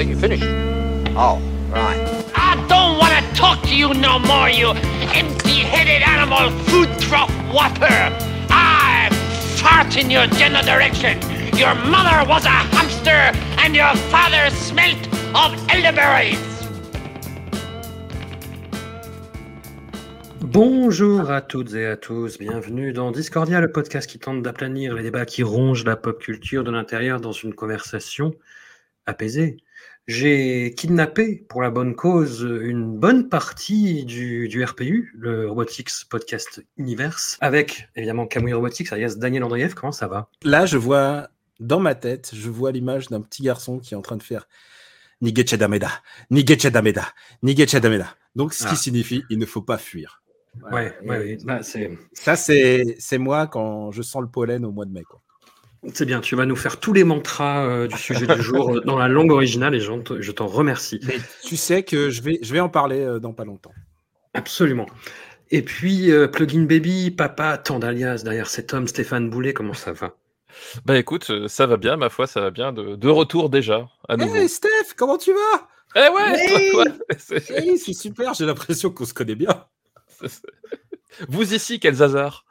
I think you finished. Oh, right. I don't want to talk to you no more, you empty-headed animal food trough whopper. I fart in your general direction. Your mother was a hamster and your father smelt of elderberries. Bonjour à toutes et à tous, bienvenue dans Discordia, le podcast qui tente d'aplanir les débats qui rongent la pop culture de l'intérieur dans une conversation apaisée. J'ai kidnappé pour la bonne cause une bonne partie du, du RPU, le Robotics Podcast Universe, avec évidemment Camouille Robotics, alias Daniel Andrieff. Comment ça va? Là, je vois dans ma tête, je vois l'image d'un petit garçon qui est en train de faire Nigeche Dameda, Nigeche Dameda, Nigeche Dameda. Donc, ce Ah. qui signifie il ne faut pas fuir. Ouais, ouais, ouais. Bah, Ça, c'est c'est moi quand je sens le pollen au mois de mai. Quoi. C'est bien, tu vas nous faire tous les mantras euh, du sujet du jour euh, dans la langue originale et je t'en remercie. Mais tu sais que je vais, je vais en parler euh, dans pas longtemps. Absolument. Et puis, euh, Plugin Baby, papa, tant d'alias derrière cet homme, Stéphane Boulet, comment ça va? Bah écoute, ça va bien, ma foi, ça va bien. De, de retour déjà, à nouveau. Hey Steph, comment tu vas? Eh ouais, Hey toi, toi, c'est- Hey, super, j'ai l'impression qu'on se connaît bien. Vous ici, quels hasards?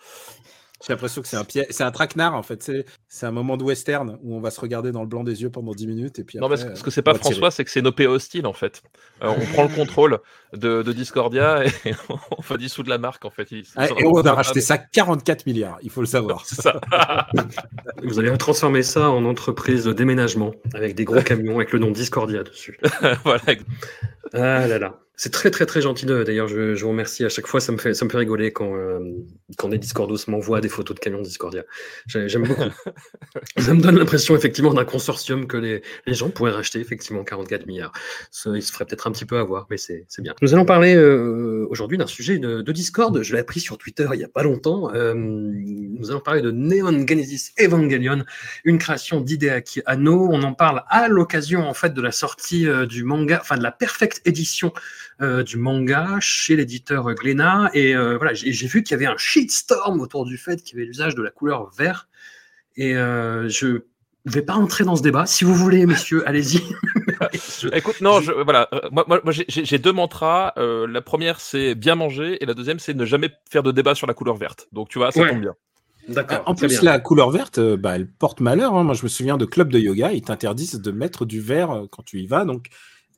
J'ai l'impression que c'est un pied, c'est un traquenard en fait. C'est un moment de western où on va se regarder dans le blanc des yeux pendant 10 minutes et puis Non, après, parce que, parce euh, que c'est pas. François, c'est que c'est nos PO hostiles en fait. Euh, on prend le contrôle de, de Discordia et on va dissoudre la marque en fait. Ils- Ah, et on a racheté ça 44 milliards, il faut le savoir. Ça. Vous allez transformer ça en entreprise de déménagement avec des gros camions avec le nom Discordia dessus. voilà. Ah là là. C'est très très très gentil de- d'ailleurs, je, je vous remercie à chaque fois, ça me fait, ça me fait rigoler quand, euh, quand des Discordos m'envoient des photos de camions Discordia. J'ai- J'aime beaucoup. ça me donne l'impression effectivement d'un consortium que les, les gens pourraient racheter effectivement 44 milliards. Ça, il se ferait peut-être un petit peu avoir, mais c'est bien. Nous allons parler euh, aujourd'hui d'un sujet de, de Discord, je l'ai appris sur Twitter il n'y a pas longtemps. Euh, nous allons parler de Neon Genesis Evangelion, une création d'Hideaki Anno. On en parle à l'occasion en fait de la sortie du manga, enfin de la perfecte édition du manga chez l'éditeur Glénat. Et euh, voilà, j'ai vu qu'il y avait un shitstorm autour du fait qu'il y avait l'usage de la couleur vert. Et euh, je vais pas entrer dans ce débat. Si vous voulez, messieurs, allez-y. Je- Écoute, non, je, voilà. euh, moi, moi, moi, j'ai- deux mantras. Euh, la première, c'est bien manger, et la deuxième, c'est ne jamais faire de débat sur la couleur verte. Donc, tu vois, ça Ouais. tombe bien. D'accord. En plus, bien. la couleur verte, euh, bah, elle porte malheur. hein. Moi, je me souviens de clubs de yoga, ils t'interdisent de mettre du vert euh, quand tu y vas. Donc,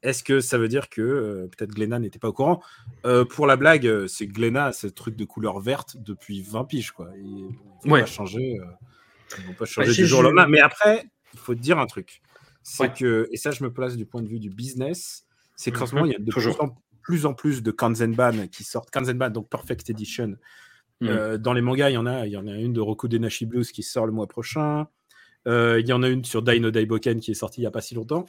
est-ce que ça veut dire que euh, peut-être Glénat n'était pas au courant? Euh, Pour la blague, euh, c'est que Glénat, ce truc de couleur verte depuis 20 piges. Quoi. Ils vont Ouais. pas changer, ils vont pas changer du jour au lendemain. Mais après, il faut te dire un truc. C'est Ouais. que, et ça, je me place du point de vue du business, c'est qu'en ce moment, il y a de plus en, plus en plus de Kanzenban qui sortent. Kanzenban, donc Perfect Edition, Mm. euh, dans les mangas, il y en a, il y en a une de Roku Denashi Blues qui sort le mois prochain. Il y en a une sur Dino Daiboken qui est sortie il n'y a pas si longtemps.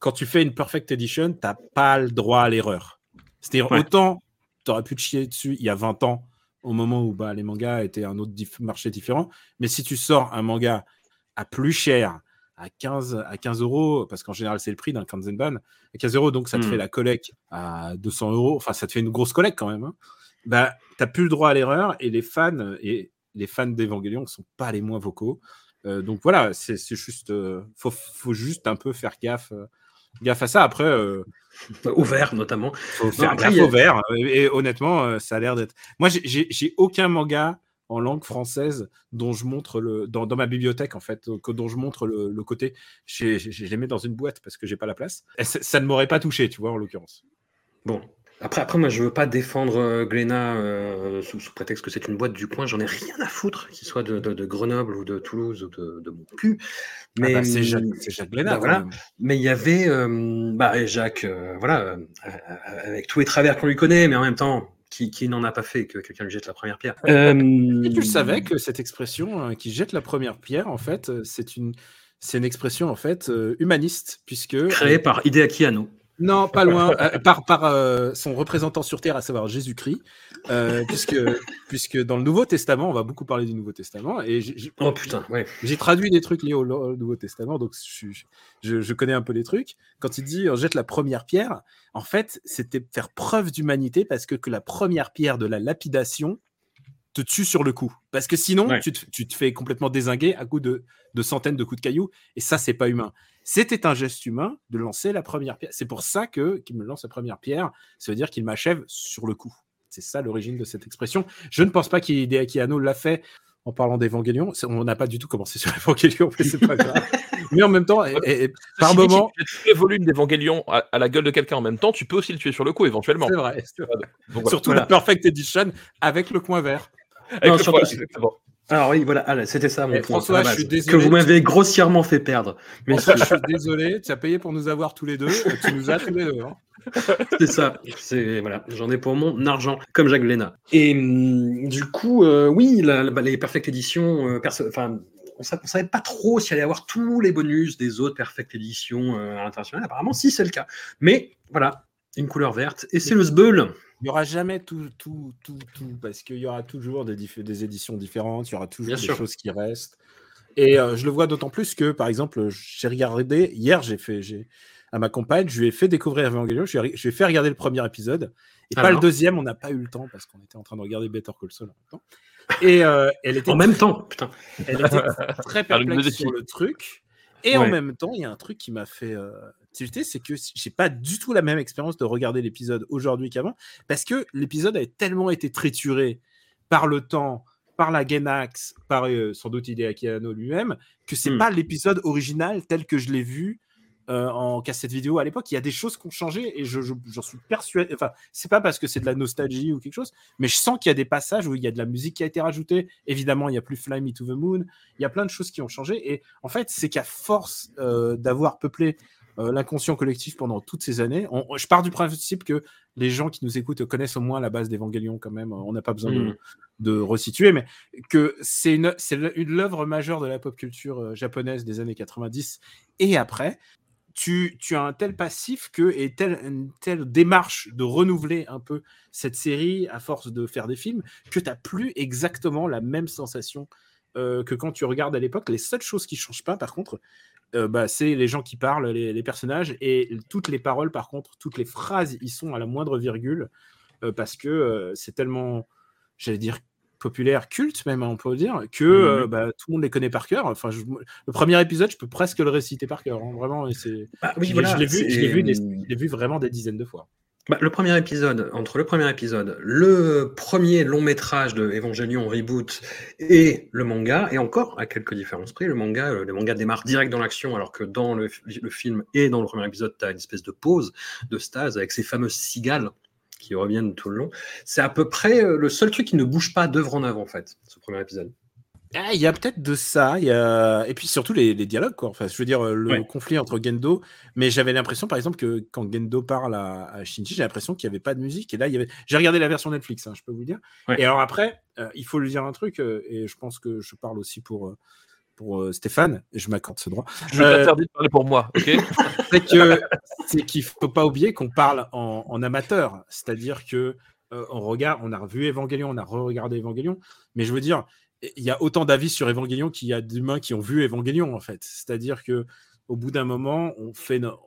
Quand tu fais une Perfect Edition, tu n'as pas le droit à l'erreur. C'est-à-dire, Ouais. autant tu aurais pu te chier dessus il y a 20 ans, au moment où bah, les mangas étaient un autre dif- marché différent. Mais si tu sors un manga à plus cher, à 15, à 15 euros, parce qu'en général, c'est le prix d'un Kanzenban, à 15 euros, donc ça te Mm. fait la collecte à 200 euros. Enfin, ça te fait une grosse collecte quand même. hein bah, t'as plus le droit à l'erreur et les fans et les fans d'Evangelion ne sont pas les moins vocaux. Euh, donc voilà, c'est c'est juste, euh, faut, faut juste un peu faire gaffe, euh, gaffe à ça. Après, euh, Au vert notamment. faut faire après, gaffe a- au vert. Et, et honnêtement, euh, ça a l'air d'être. Moi, j'ai- aucun manga en langue française dont je montre le dans, dans ma bibliothèque en fait, euh, que- dont je montre le, le côté. Je les mets dans une boîte parce que j'ai pas la place. Ça ne m'aurait pas touché, tu vois, en l'occurrence. Bon. Après, après, moi, je veux pas défendre euh, Glénat euh, sous, sous prétexte que c'est une boîte du coin. J'en ai rien à foutre, qu'il soit de, de- de Grenoble ou de Toulouse ou de, de mon cul. Mais Mais Ah bah, c'est Jacques, c'est Jacques Glénat, bah, voilà. Mais il y avait, euh, bah, et Jacques, euh, voilà, avec tous les travers qu'on lui connaît, mais en même temps, qui, qui n'en a pas fait que quelqu'un lui jette la première pierre. Et tu le savais que cette expression qui jette la première pierre, en fait, c'est une, c'est une expression en fait humaniste, puisque. Créé par Hideaki Anno. Non, pas loin, euh, par, par euh, son représentant sur Terre, à savoir Jésus-Christ, euh, puisque, puisque dans le Nouveau Testament, on va beaucoup parler du Nouveau Testament, et j'ai- Oh putain, ouais. j'ai traduit des trucs liés au, au Nouveau Testament, donc je, je- je connais un peu les trucs. Quand il dit on jette la première pierre, en fait, c'était faire preuve d'humanité parce que, que la première pierre de la lapidation te tue sur le coup. Parce que sinon, Ouais. tu, te, tu te fais complètement désinguer à coup de, de centaines de coups de cailloux, et ça, c'est pas humain. C'était un geste humain de lancer la première pierre. C'est pour ça que qu'il me lance la première pierre, ça veut dire qu'il m'achève sur le coup. C'est ça l'origine de cette expression. Je ne pense pas qu'Hideaki Anno l'a fait en parlant d'Evangélion. C'est- On n'a pas du tout commencé sur Evangélion, mais c'est pas grave. mais en même temps, et- et- et par moment, si tu fais tous les volumes d'Evangélion à, à la gueule de quelqu'un en même temps, tu peux aussi le tuer sur le coup éventuellement. c'est vrai. c'est vrai. Donc voilà. Surtout Voilà. la Perfect Edition avec le coin vert. Non, surtout- exactement. Alors oui, voilà, c'était ça mon Eh, point. François, je suis désolé. Que vous m'avez grossièrement fait perdre. Mais François, je suis désolé, tu as payé pour nous avoir tous les deux. Tu nous as tous les deux. hein. C'est ça. C'est voilà, j'en ai pour mon argent, comme Jacques Léna. Et hum, du coup, euh, oui, la- la- bah, les Perfect Edition, euh, perso- enfin, on on savait pas trop s'il allait y avoir tous les bonus des autres Perfect Edition euh, internationales. Apparemment, si c'est le cas. Mais voilà, une couleur verte et c'est le sbeul. Il n'y aura jamais tout, tout, tout, tout, parce qu'il y aura toujours des, éditions différentes, il y aura toujours Bien des sûr. choses qui restent. Et euh, je le vois d'autant plus que, par exemple, j'ai regardé, hier, j'ai fait, j'ai, à ma compagne, je lui ai fait découvrir Evangelion, je lui ai, je lui ai fait regarder le premier épisode, et pas le deuxième, on n'a pas eu le temps, parce qu'on était en train de regarder Better Call Saul en même temps. Et euh, elle était En même temps, putain. elle était très perplexe sur le truc. Et en même temps, il y a un truc qui m'a fait euh, tilter, c'est que j'ai pas du tout la même expérience de regarder l'épisode aujourd'hui qu'avant, parce que l'épisode a tellement été trituré par le temps, par la Gainax, par euh, sans doute Hideaki Anno lui-même, que c'est Hmm. pas l'épisode original tel que je l'ai vu euh, en cassette vidéo à l'époque. Il y a des choses qui ont changé et je, je- j'en suis persuadé. Enfin, c'est pas parce que c'est de la nostalgie ou quelque chose, mais je sens qu'il y a des passages où il y a de la musique qui a été rajoutée. Évidemment, il y a plus Fly Me to the Moon. Il y a plein de choses qui ont changé. Et en fait, c'est qu'à force euh, d'avoir peuplé euh, l'inconscient collectif pendant toutes ces années, on- je pars du principe que les gens qui nous écoutent connaissent au moins la base d'Evangélion quand même. On n'a pas besoin de, Mm. de resituer, mais que c'est une, c'est le- une œuvre majeure de la pop culture euh, japonaise des années 90 et après. Tu, as un tel passif que, et tel, une telle démarche de renouveler un peu cette série à force de faire des films que tu n'as plus exactement la même sensation euh, que quand tu regardes à l'époque. Les seules choses qui changent pas, par contre, euh, bah, c'est les gens qui parlent, les, personnages, et toutes les paroles, par contre, toutes les phrases, ils sont à la moindre virgule, euh, parce que c'est tellement, j'allais dire, populaire, culte même, hein, on peut dire, que euh, bah, tout le monde les connaît par cœur. Enfin, je- le premier épisode, je peux presque le réciter par cœur, hein, vraiment. Et c'est, Bah, oui, je l'ai- voilà, je l'ai vu, je vu, des- je l'ai vu vraiment des dizaines de fois. Bah, le premier épisode, entre le premier épisode, le premier long métrage de Evangelion Reboot et le manga, et encore à quelques différences près, le manga, euh, le manga démarre direct dans l'action, alors que dans le, le film et dans le premier épisode, tu as une espèce de pause, de stase, avec ces fameuses cigales qui reviennent tout le long. C'est à peu près euh, le seul truc qui ne bouge pas d'œuvre en avant, en fait, ce premier épisode. Ah, Il y a peut-être de ça, y a... et puis surtout les, les dialogues, quoi. Enfin, je veux dire, euh, le Ouais. conflit entre Gendo, mais j'avais l'impression, par exemple, que quand Gendo parle à, à Shinji, j'ai l'impression qu'il n'y avait pas de musique, et là, il y avait... j'ai regardé la version Netflix, hein, je peux vous dire. Ouais. Et alors après, euh, il faut lui dire un truc, euh, et je pense que je parle aussi pour, euh, pour euh, Stéphane, je m'accorde ce droit, Je Euh, t'interdis de parler pour moi, ok c'est qu'il faut pas oublier qu'on parle en, en amateur, c'est-à-dire que euh, on regarde, on a revu Evangelion, on a re-regardé Evangelion, mais je veux dire, il y a autant d'avis sur Evangelion qu'il y a d'humains qui ont vu Evangelion en fait. C'est-à-dire que au bout d'un moment, on fait, no-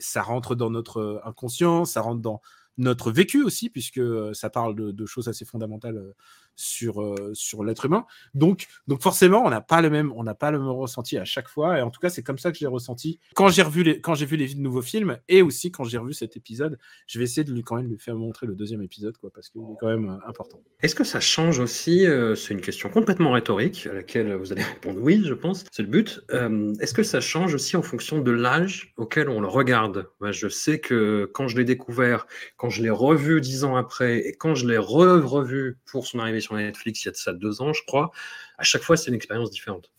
ça rentre dans notre inconscient, ça rentre dans notre vécu aussi, puisque euh, ça parle de, de choses assez fondamentales euh, sur, euh, sur l'être humain. Donc, donc forcément, on n'a pas le même, on n'a pas le même ressenti à chaque fois. Et en tout cas, c'est comme ça que je l'ai ressenti quand j'ai les, j'ai vu les nouveaux films et aussi quand j'ai revu cet épisode. Je vais essayer de lui quand même lui faire montrer le deuxième épisode, quoi, parce qu'il est quand même euh, important. Est-ce que ça change aussi euh, C'est une question complètement rhétorique à laquelle vous allez répondre oui, je pense. C'est le but. Est-ce que ça change aussi en fonction de l'âge auquel on le regarde? Je sais que quand je l'ai découvert, quand je l'ai revu dix ans après et quand je l'ai re- revu pour son arrivée sur Netflix il y a de ça deux ans, je crois, à chaque fois c'est une expérience différente.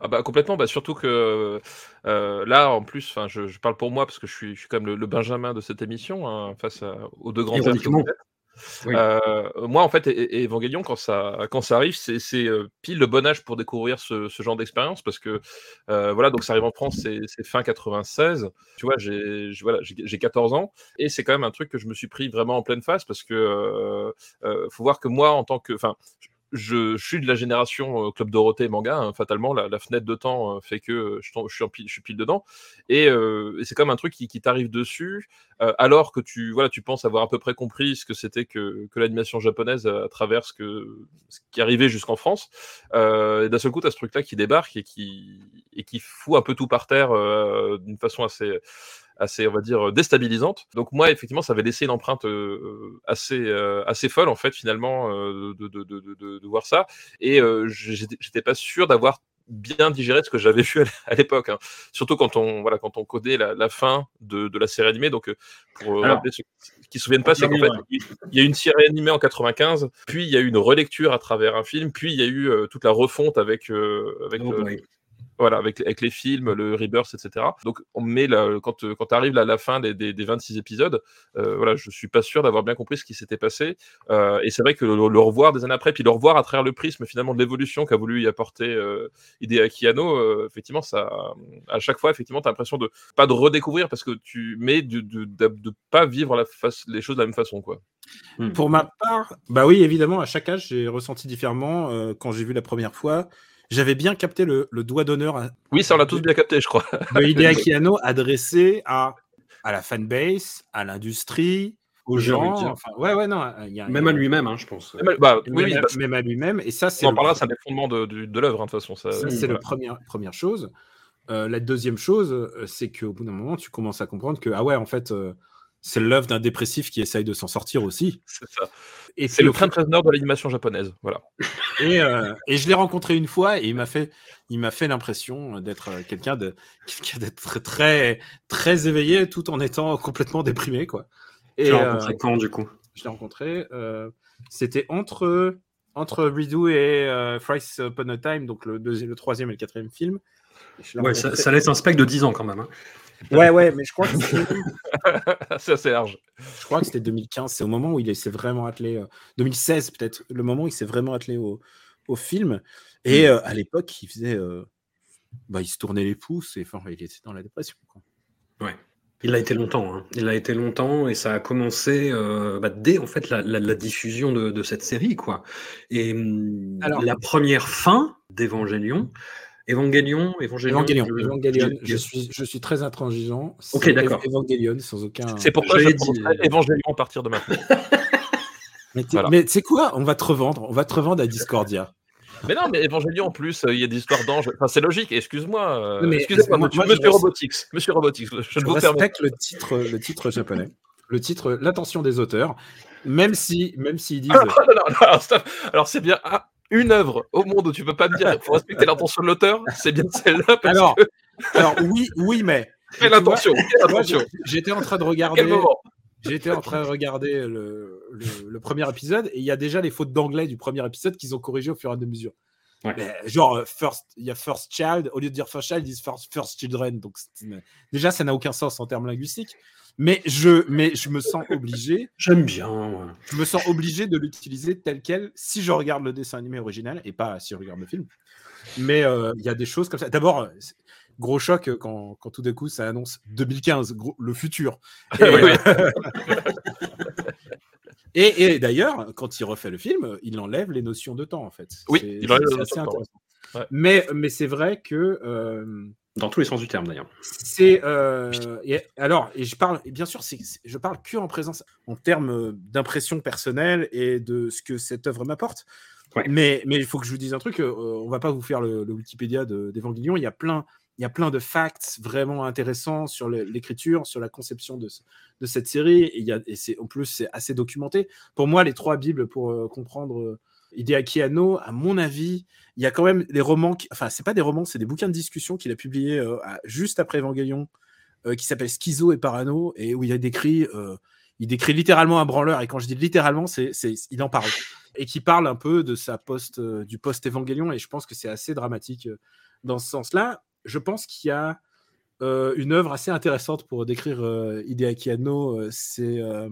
Ah bah complètement, bah surtout que euh, là en plus, enfin je, je parle pour moi parce que je suis, je suis quand même le, le Benjamin de cette émission hein, face à- aux deux grands Euh, moi, en fait, Evangelion, quand ça, quand ça arrive, c'est euh, pile le bon âge pour découvrir ce, genre d'expérience parce que euh, voilà, donc ça arrive en France, c'est fin 96. Tu vois, j'ai voilà, j'ai j'ai 14 ans et c'est quand même un truc que je me suis pris vraiment en pleine face parce que euh, faut voir que moi, en tant que, enfin, je, suis de la génération Club Dorothée manga. hein, fatalement, la, fenêtre de temps fait que je, suis, en pile, je suis pile dedans. Et, et c'est comme un truc qui, qui t'arrive dessus, alors que tu, voilà, tu penses avoir à peu près compris ce que c'était que, que l'animation japonaise à, travers ce, que, ce qui arrivait jusqu'en France. Et d'un seul coup, tu as ce truc-là qui débarque et qui, et qui fout un peu tout par terre d'une façon assez assez, on va dire, déstabilisante. Donc moi, effectivement, ça avait laissé une empreinte euh, assez, euh, assez folle, en fait, finalement, euh, de, de, de, de, voir ça. Et euh, j'étais pas sûr d'avoir bien digéré ce que j'avais vu à l'époque. hein. Surtout quand on, voilà, quand on codait la, la fin de, de la série animée. Donc, euh, pour euh, Alors, rappeler ceux qui ne se souviennent pas, c'est qu'en oui, fait, ouais. il y a eu une série animée en 95, puis il y a eu une relecture à travers un film, puis il y a eu euh, toute la refonte avec, euh, avec Oh. Voilà, avec, avec les films, le Rebirth, etc. Donc, on met la- quand, euh, quand tu arrives à la fin des, des, des 26 épisodes, euh, voilà, je suis pas sûr d'avoir bien compris ce qui s'était passé. Euh, et c'est vrai que le, le revoir des années après, puis le revoir à travers le prisme finalement de l'évolution qu'a voulu y apporter euh, Anno, euh, effectivement, ça, à chaque fois, effectivement, tu as l'impression de pas de redécouvrir parce que tu mets de, de, de, de pas vivre la face, les choses de la même façon, quoi. Pour ma part, bah oui, évidemment, à chaque âge, j'ai ressenti différemment. Euh, quand j'ai vu la première fois, j'avais bien capté le, le doigt d'honneur à- Oui, ça on l'a tous bien capté, je crois. de Hideaki Anno adressé à, à la fanbase, à l'industrie, aux gens. Enfin, ouais, ouais, non. il Y a, Même à lui-même, hein, je pense. Même, bah, oui, oui, même, bah, même à lui-même. Et ça, c'est on en le parlera, c'est un des fondements de, de, de l'œuvre, hein, de toute façon. Ça, Ça, c'est voilà. la première, première chose. Euh, la deuxième chose, euh, c'est qu'au bout d'un moment, tu commences à comprendre que, ah ouais, en fait, euh, c'est l'œuvre d'un dépressif qui essaye de s'en sortir aussi. C'est ça. Et C'est le Trent Reznor de l'animation japonaise. Voilà. Et, euh, et je l'ai rencontré une fois et il m'a fait, il m'a fait l'impression d'être euh, quelqu'un de, quelqu'un d'être très, très éveillé tout en étant complètement déprimé, quoi. Et Tu l'as euh, rencontré quand, du coup? je l'ai rencontré, euh, c'était entre, entre Redo et euh, Thrice Upon a Time, donc le, deuxième, le troisième et le quatrième film. Ouais, ça laisse un spectre de 10 ans quand même. hein. Ouais, ouais, mais je crois que c'était- c'est assez large. je crois que c'était 2015. C'est au moment où il s'est vraiment attelé, euh, 2016 peut-être, le moment où il s'est vraiment attelé au, au film. Et Mm. euh, à l'époque, il faisait, euh, bah, il se tournait les pouces et enfin, il était dans la dépression. quoi. Il l'a été longtemps. hein. Il l'a été longtemps et ça a commencé euh, bah, dès en fait la, la- la diffusion de, de cette série, quoi. Et Alors- la première fin d'Evangelion, Evangelion, Evangelion, Evangelion, je- Evangelion, je- je suis, je suis très intransigeant. Ok, C'est d'accord. Evangelion, sans aucun. C'est pourquoi je prononcerai dit- Évangélion à partir de maintenant. Mais tu Voilà. sais quoi? On va te revendre. On va te revendre à Discordia. mais non, mais Évangélion en plus, euh, il y a des histoires d'anges. Enfin, c'est logique. Excuse-moi. euh, Excusez-moi, moi- monsieur, moi, je monsieur Robotix. Monsieur Robotix, je ne Je vous permets. respecte le titre, le titre japonais, le titre, l'attention des auteurs, même si, même s'ils disent. Ah, non, non, non. Alors, c'est bien ah, une œuvre au monde où tu peux pas me dire faut respecter l'intention de l'auteur. C'est bien celle-là. parce Alors, que- alors oui, oui, mais. quelle tu vois, intention Quelle moi, intention j'ai- J'étais en train de regarder. quel moment J'étais en train de regarder le, le- le premier épisode et il y a déjà les fautes d'anglais du premier épisode qu'ils ont corrigées au fur et à mesure. Ouais. Mais genre, euh, first, il y a first child, au lieu de dire first child, ils disent first, first children. Donc, déjà, ça n'a aucun sens en termes linguistiques. Mais je, mais je me sens obligé, J'aime bien. ouais. je me sens obligé de l'utiliser tel quel si je regarde le dessin animé original et pas si je regarde le film. Mais euh, il y a des choses comme ça. D'abord, euh, gros choc quand, quand tout d'un coup ça annonce 2015, gros- le futur. Et, euh, et, et d'ailleurs, quand il refait le film, il enlève les notions de temps en fait. Oui, C'est- il enlève c'est les assez notions de temps, intéressant. ouais. Mais, mais c'est vrai que euh, Dans tous les sens du terme, d'ailleurs. c'est euh, et alors et je parle et bien sûr c'est c'est- je parle que en présence en termes euh, d'impression personnelle et de ce que cette œuvre m'apporte. Ouais. Mais mais il faut que je vous dise un truc. euh, on va pas vous faire le, le Wikipédia de- d'Evangelion. Il y a plein il y a plein de facts vraiment intéressants sur l'écriture, sur la conception de, ce- de cette série. Et, il y a, et c'est, en plus, c'est assez documenté. Pour moi, les trois Bibles pour euh, comprendre euh, Hideaki Anno, à mon avis, il y a quand même les romans, qui, enfin, c'est pas des romans, c'est des bouquins de discussion qu'il a publiés euh, juste après Evangelion, euh, qui s'appelle Schizo et Parano, et où il décrit, euh, il décrit littéralement un branleur. Et quand je dis littéralement, c'est, il en parle. Et qui parle un peu de sa post, du post-Evangelion. Et je pense que c'est assez dramatique dans ce sens-là. Je pense qu'il y a euh, une œuvre assez intéressante pour décrire euh, Hideaki Anno. euh, c'est euh,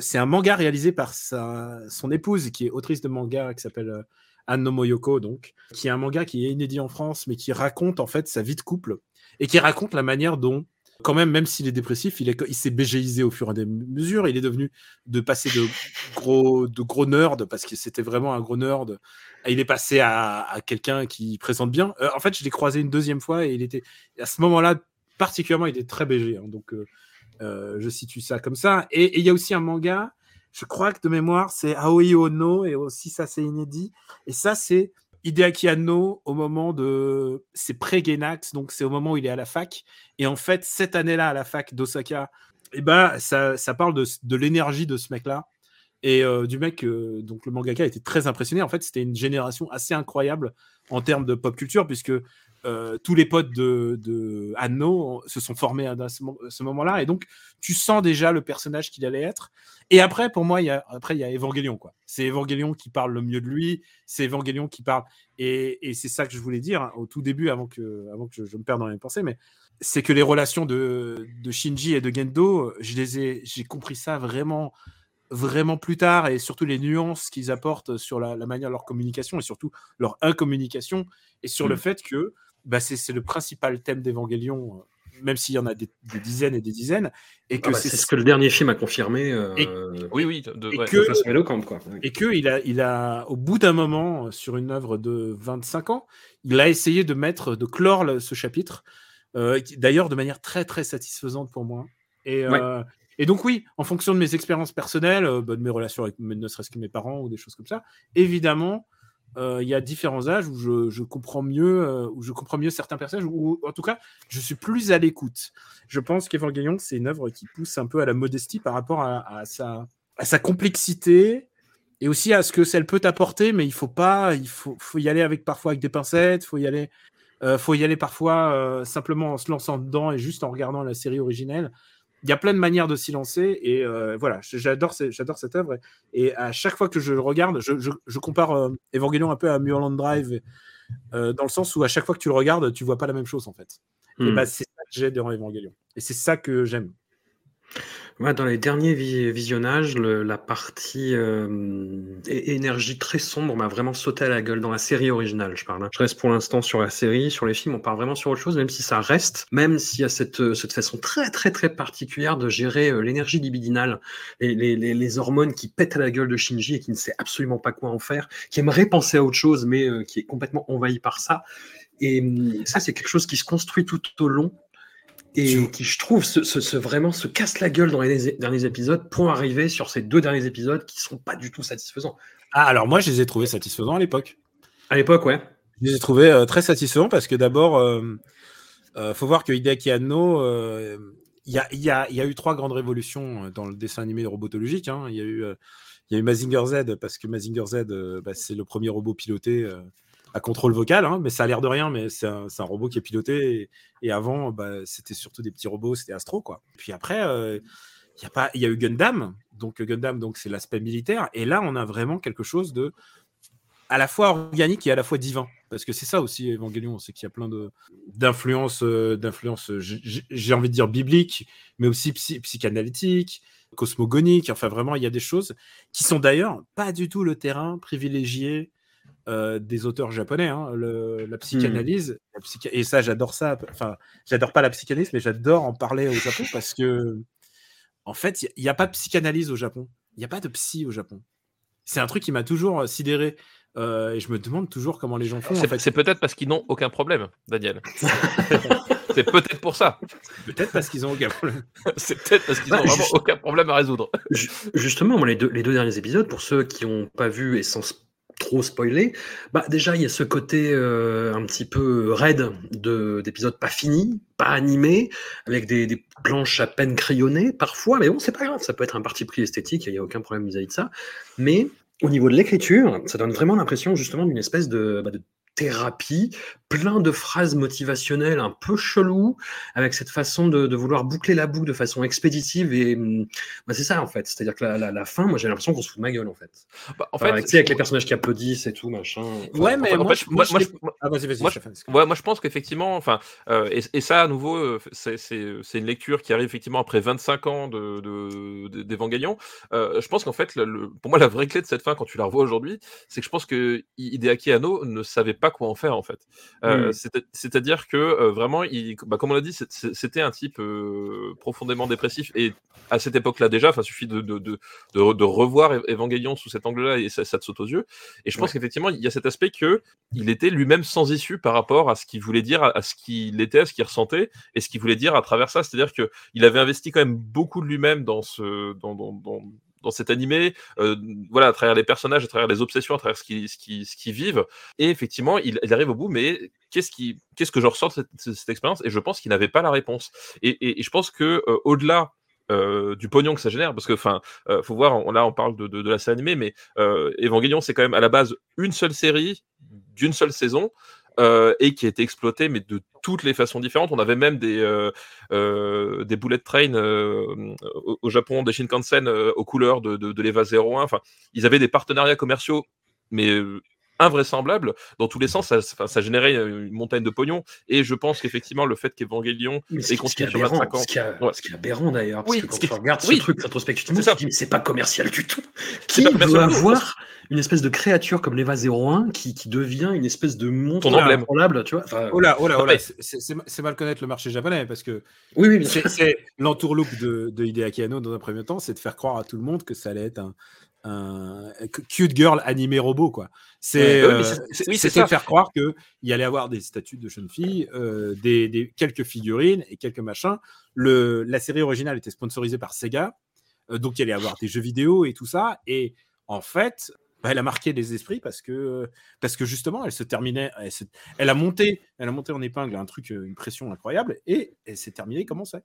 c'est un manga réalisé par sa, son épouse, qui est autrice de manga, qui s'appelle Anno Moyoko, donc, qui est un manga qui est inédit en France, mais qui raconte en fait sa vie de couple et qui raconte la manière dont, quand même, même s'il est dépressif, il est- il s'est bégéisé au fur et à mesure. Il est devenu de passer de gros, de gros nerd parce que c'était vraiment un gros nerd. Il est passé à, à quelqu'un qui présente bien. En fait, je l'ai croisé une deuxième fois et il était à ce moment-là particulièrement, il est très BG. hein, donc, euh, euh, je situe ça comme ça. Et il y a aussi un manga. Je crois que de mémoire, c'est Aoi Ono et aussi ça, c'est inédit. Et ça, c'est Hideaki Anno au moment de. C'est pré-Genax, donc c'est au moment où il est à la fac. Et en fait, cette année-là, à la fac d'Osaka, et ben, ça, ça parle de, de l'énergie de ce mec-là. Et euh, du mec, donc le mangaka était très impressionné. En fait, c'était une génération assez incroyable en termes de pop culture, puisque euh, tous les potes de, de Anno se sont formés à, à ce, mo- ce moment-là. Et donc, tu sens déjà le personnage qu'il allait être. Et après, pour moi, il y a, après, il y a Evangelion. quoi. C'est Evangelion qui parle le mieux de lui. C'est Evangelion qui parle. Et, et c'est ça que je voulais dire hein, au tout début, avant que, avant que je, je me perde dans mes pensées. Mais c'est que les relations de, de Shinji et de Gendo, je les ai, j'ai compris ça vraiment, vraiment plus tard. Et surtout les nuances qu'ils apportent sur la, la manière de leur communication et surtout leur incommunication. Et sur le Mm. fait que bah, c'est c'est le principal thème d'Evangelion, euh, même s'il y en a des, des dizaines et des dizaines. Et que Ah bah, c'est ce que le dernier film a confirmé. euh, Et- Oui, oui. de- Et ouais. que- de façon éloquente, quoi. et que il a, il a, au bout d'un moment, sur une œuvre de 25 ans, il a essayé de mettre, de clore le- ce chapitre, euh, d'ailleurs de manière très très satisfaisante pour moi. Et, euh, et donc oui, en fonction de mes expériences personnelles, euh, bah, de mes relations avec mes- ne serait-ce que mes parents ou des choses comme ça, évidemment, il y a différents âges où je, comprends mieux, euh, où je comprends mieux certains personnages, ou en tout cas, je suis plus à l'écoute. Je pense qu'Evangelion, c'est une œuvre qui pousse un peu à la modestie par rapport à, sa, complexité et aussi à ce que elle peut apporter, mais il faut pas, il faut, faut y aller avec parfois avec des pincettes, faut y aller, euh, faut y aller parfois euh, simplement en se lançant dedans et juste en regardant la série originelle. Il y a plein de manières de s'y lancer et euh, voilà, j'adore, ce- j'adore cette œuvre et à chaque fois que je le regarde, je, je- je compare euh, Evangelion un peu à Mulholland Drive euh, dans le sens où à chaque fois que tu le regardes, tu vois pas la même chose en fait. Et Hmm. bah, c'est ça que j'ai dans Evangelion et c'est ça que j'aime. Dans les derniers vi- visionnages, la partie euh, énergie très sombre m'a vraiment sauté à la gueule dans la série originale. Je parle. hein. Je reste pour l'instant sur la série, sur les films, on parle vraiment sur autre chose, même si ça reste, même s'il y a cette, euh, façon très très très particulière de gérer euh, l'énergie libidinale, les, hormones qui pètent à la gueule de Shinji et qui ne sait absolument pas quoi en faire, qui aimerait penser à autre chose, mais qui est complètement envahi par ça. Et hum, ça, c'est quelque chose qui se construit tout au long et qui, je trouve, se, se- se- vraiment se casse la gueule dans les derniers épisodes pour arriver sur ces deux derniers épisodes qui sont pas du tout satisfaisants. Ah alors moi je les ai trouvés satisfaisants à l'époque. À l'époque, ouais. Je les ai trouvés euh, très satisfaisants parce que d'abord, euh, euh, faut voir que Hideaki Anno, il y, a, il y a- il y a eu trois grandes révolutions dans le dessin animé robotologique. hein. Il y a eu, il y a eu Mazinger Z parce que Mazinger Z, bah, c'est le premier robot piloté à contrôle vocal, hein, mais ça a l'air de rien, mais c'est un, robot qui est piloté. Et, avant, bah, c'était surtout des petits robots, c'était Astro, quoi. Puis après, euh, il y a eu Gundam, donc Gundam, donc c'est l'aspect militaire. Et là, on a vraiment quelque chose de à la fois organique et à la fois divin. Parce que c'est ça aussi, Evangelion, c'est qu'il y a plein d'influences, euh, d'influences, j'ai envie de dire bibliques, mais aussi psy- psychanalytiques, cosmogoniques. Enfin, vraiment, il y a des choses qui sont d'ailleurs pas du tout le terrain privilégié euh, des auteurs japonais. hein. Le- la psychanalyse, la psycha- et ça, j'adore ça. Enfin, j'adore pas la psychanalyse, mais j'adore en parler au Japon parce que, en fait, il n'y a, pas de psychanalyse au Japon. Il n'y a pas de psy au Japon. C'est un truc qui m'a toujours euh, sidéré. euh, et je me demande toujours comment les gens font. en C'est fait. peut-être parce qu'ils n'ont aucun problème, Daniel. c'est peut-être pour ça. Peut-être parce qu'ils ont aucun problème. C'est peut-être parce qu'ils n'ont Bah, vraiment juste- aucun problème à résoudre. Ju- Justement, moi, les, deux, les deux derniers épisodes, pour ceux qui n'ont pas vu et sans trop spoiler, bah déjà il y a ce côté euh, un petit peu raide de d'épisodes pas finis, pas animés, avec des, des planches à peine crayonnées parfois, mais bon c'est pas grave, ça peut être un parti pris esthétique, il n'y a aucun problème vis-à-vis de ça. Mais au niveau de l'écriture, ça donne vraiment l'impression justement d'une espèce de, bah, de thérapie, plein de phrases motivationnelles un peu chelou, avec cette façon de, de vouloir boucler la boucle de façon expéditive. Et hum, bah, c'est ça, en fait. C'est-à-dire que la, la, la fin, moi, j'ai l'impression qu'on se fout de ma gueule, en fait. Bah, en Enfin, fait, avec, tu sais, avec les personnages qui applaudissent et tout, machin. Enfin, Ouais, mais en moi, je- je- moi, moi, Ah, vas-y, vas-y, moi, je- Stéphane. Ouais, moi je pense qu'effectivement, enfin, euh, et, et ça à nouveau, euh, c'est une lecture qui arrive effectivement après 25 ans de, de, de-. Euh, je pense qu'en fait, le- le- pour moi, la vraie clé de cette fin, quand tu la revois aujourd'hui, c'est que je pense que Hi- Hideaki Anno ne savait pas quoi en faire en fait. Euh, Mm. c'est- C'est-à-dire que euh, vraiment, il, bah, comme on l'a dit, c'était un type euh, profondément dépressif et à cette époque-là déjà, enfin, suffit de, de, de, revoir Ev- Evangelion sous cet angle-là et ça, ça te saute aux yeux. Et je pense qu'effectivement, il y a cet aspect que il était lui-même sans issue par rapport à ce qu'il voulait dire, à, à ce qu'il était, à ce qu'il ressentait et ce qu'il voulait dire à travers ça. C'est-à-dire que il avait investi quand même beaucoup de lui-même dans ce, dans, dans, dans, dans cet animé, euh, voilà, à travers les personnages, à travers les obsessions, à travers ce qu'ils ce qui, ce vivent. Et effectivement, il, arrive au bout, mais qu'est-ce qui, qu'est-ce que je ressens de cette, expérience? Et je pense qu'il n'avait pas la réponse. Et, je pense que euh, au-delà euh, du pognon que ça génère, parce que, enfin, faut voir, on- là, on parle de, de, de la série animée, mais euh, Evangelion, c'est quand même à la base une seule série d'une seule saison. Euh, et qui a été exploitée, mais de toutes les façons différentes. On avait même des, euh, euh, des bullet train au, Japon, des Shinkansen aux couleurs de, de, de l'EVA 01. Enfin, ils avaient des partenariats commerciaux, mais euh, invraisemblables. Dans tous les sens, ça, ça, ça générait une montagne de pognon. Et je pense qu'effectivement, le fait qu'Evangelion ait ce, ce qui est continué sur aberrant, 25 ans. ce qui, est- Ouais. ce qui est aberrant d'ailleurs, parce Oui, que quand tu regardes ce oui. truc rétrospectivement, C'est tu te dis mais c'est pas commercial du tout. Qui veut avoir une espèce de créature comme l'Eva 01 qui, qui devient une espèce de monstre incontrôlable, tu vois Enfin, Oh là, oh là, oh là, c'est- mal connaître le marché japonais parce que Oui, oui, c'est l'entourloupe de, de Hideaki Anno dans un premier temps, c'est de faire croire à tout le monde que ça allait être un, un cute girl animé robot quoi. C'est oui, euh, oui, c'était faire croire que il y allait avoir des statues de jeunes filles, euh, des, des- quelques figurines et quelques machins. Le, la série originale était sponsorisée par Sega, euh, donc il allait avoir des jeux vidéo et tout ça. Et en fait, bah, elle a marqué les esprits parce que parce que justement, elle se terminait, elle, se- elle a monté, elle a monté en épingle un truc, une pression incroyable et elle s'est terminée comme on sait.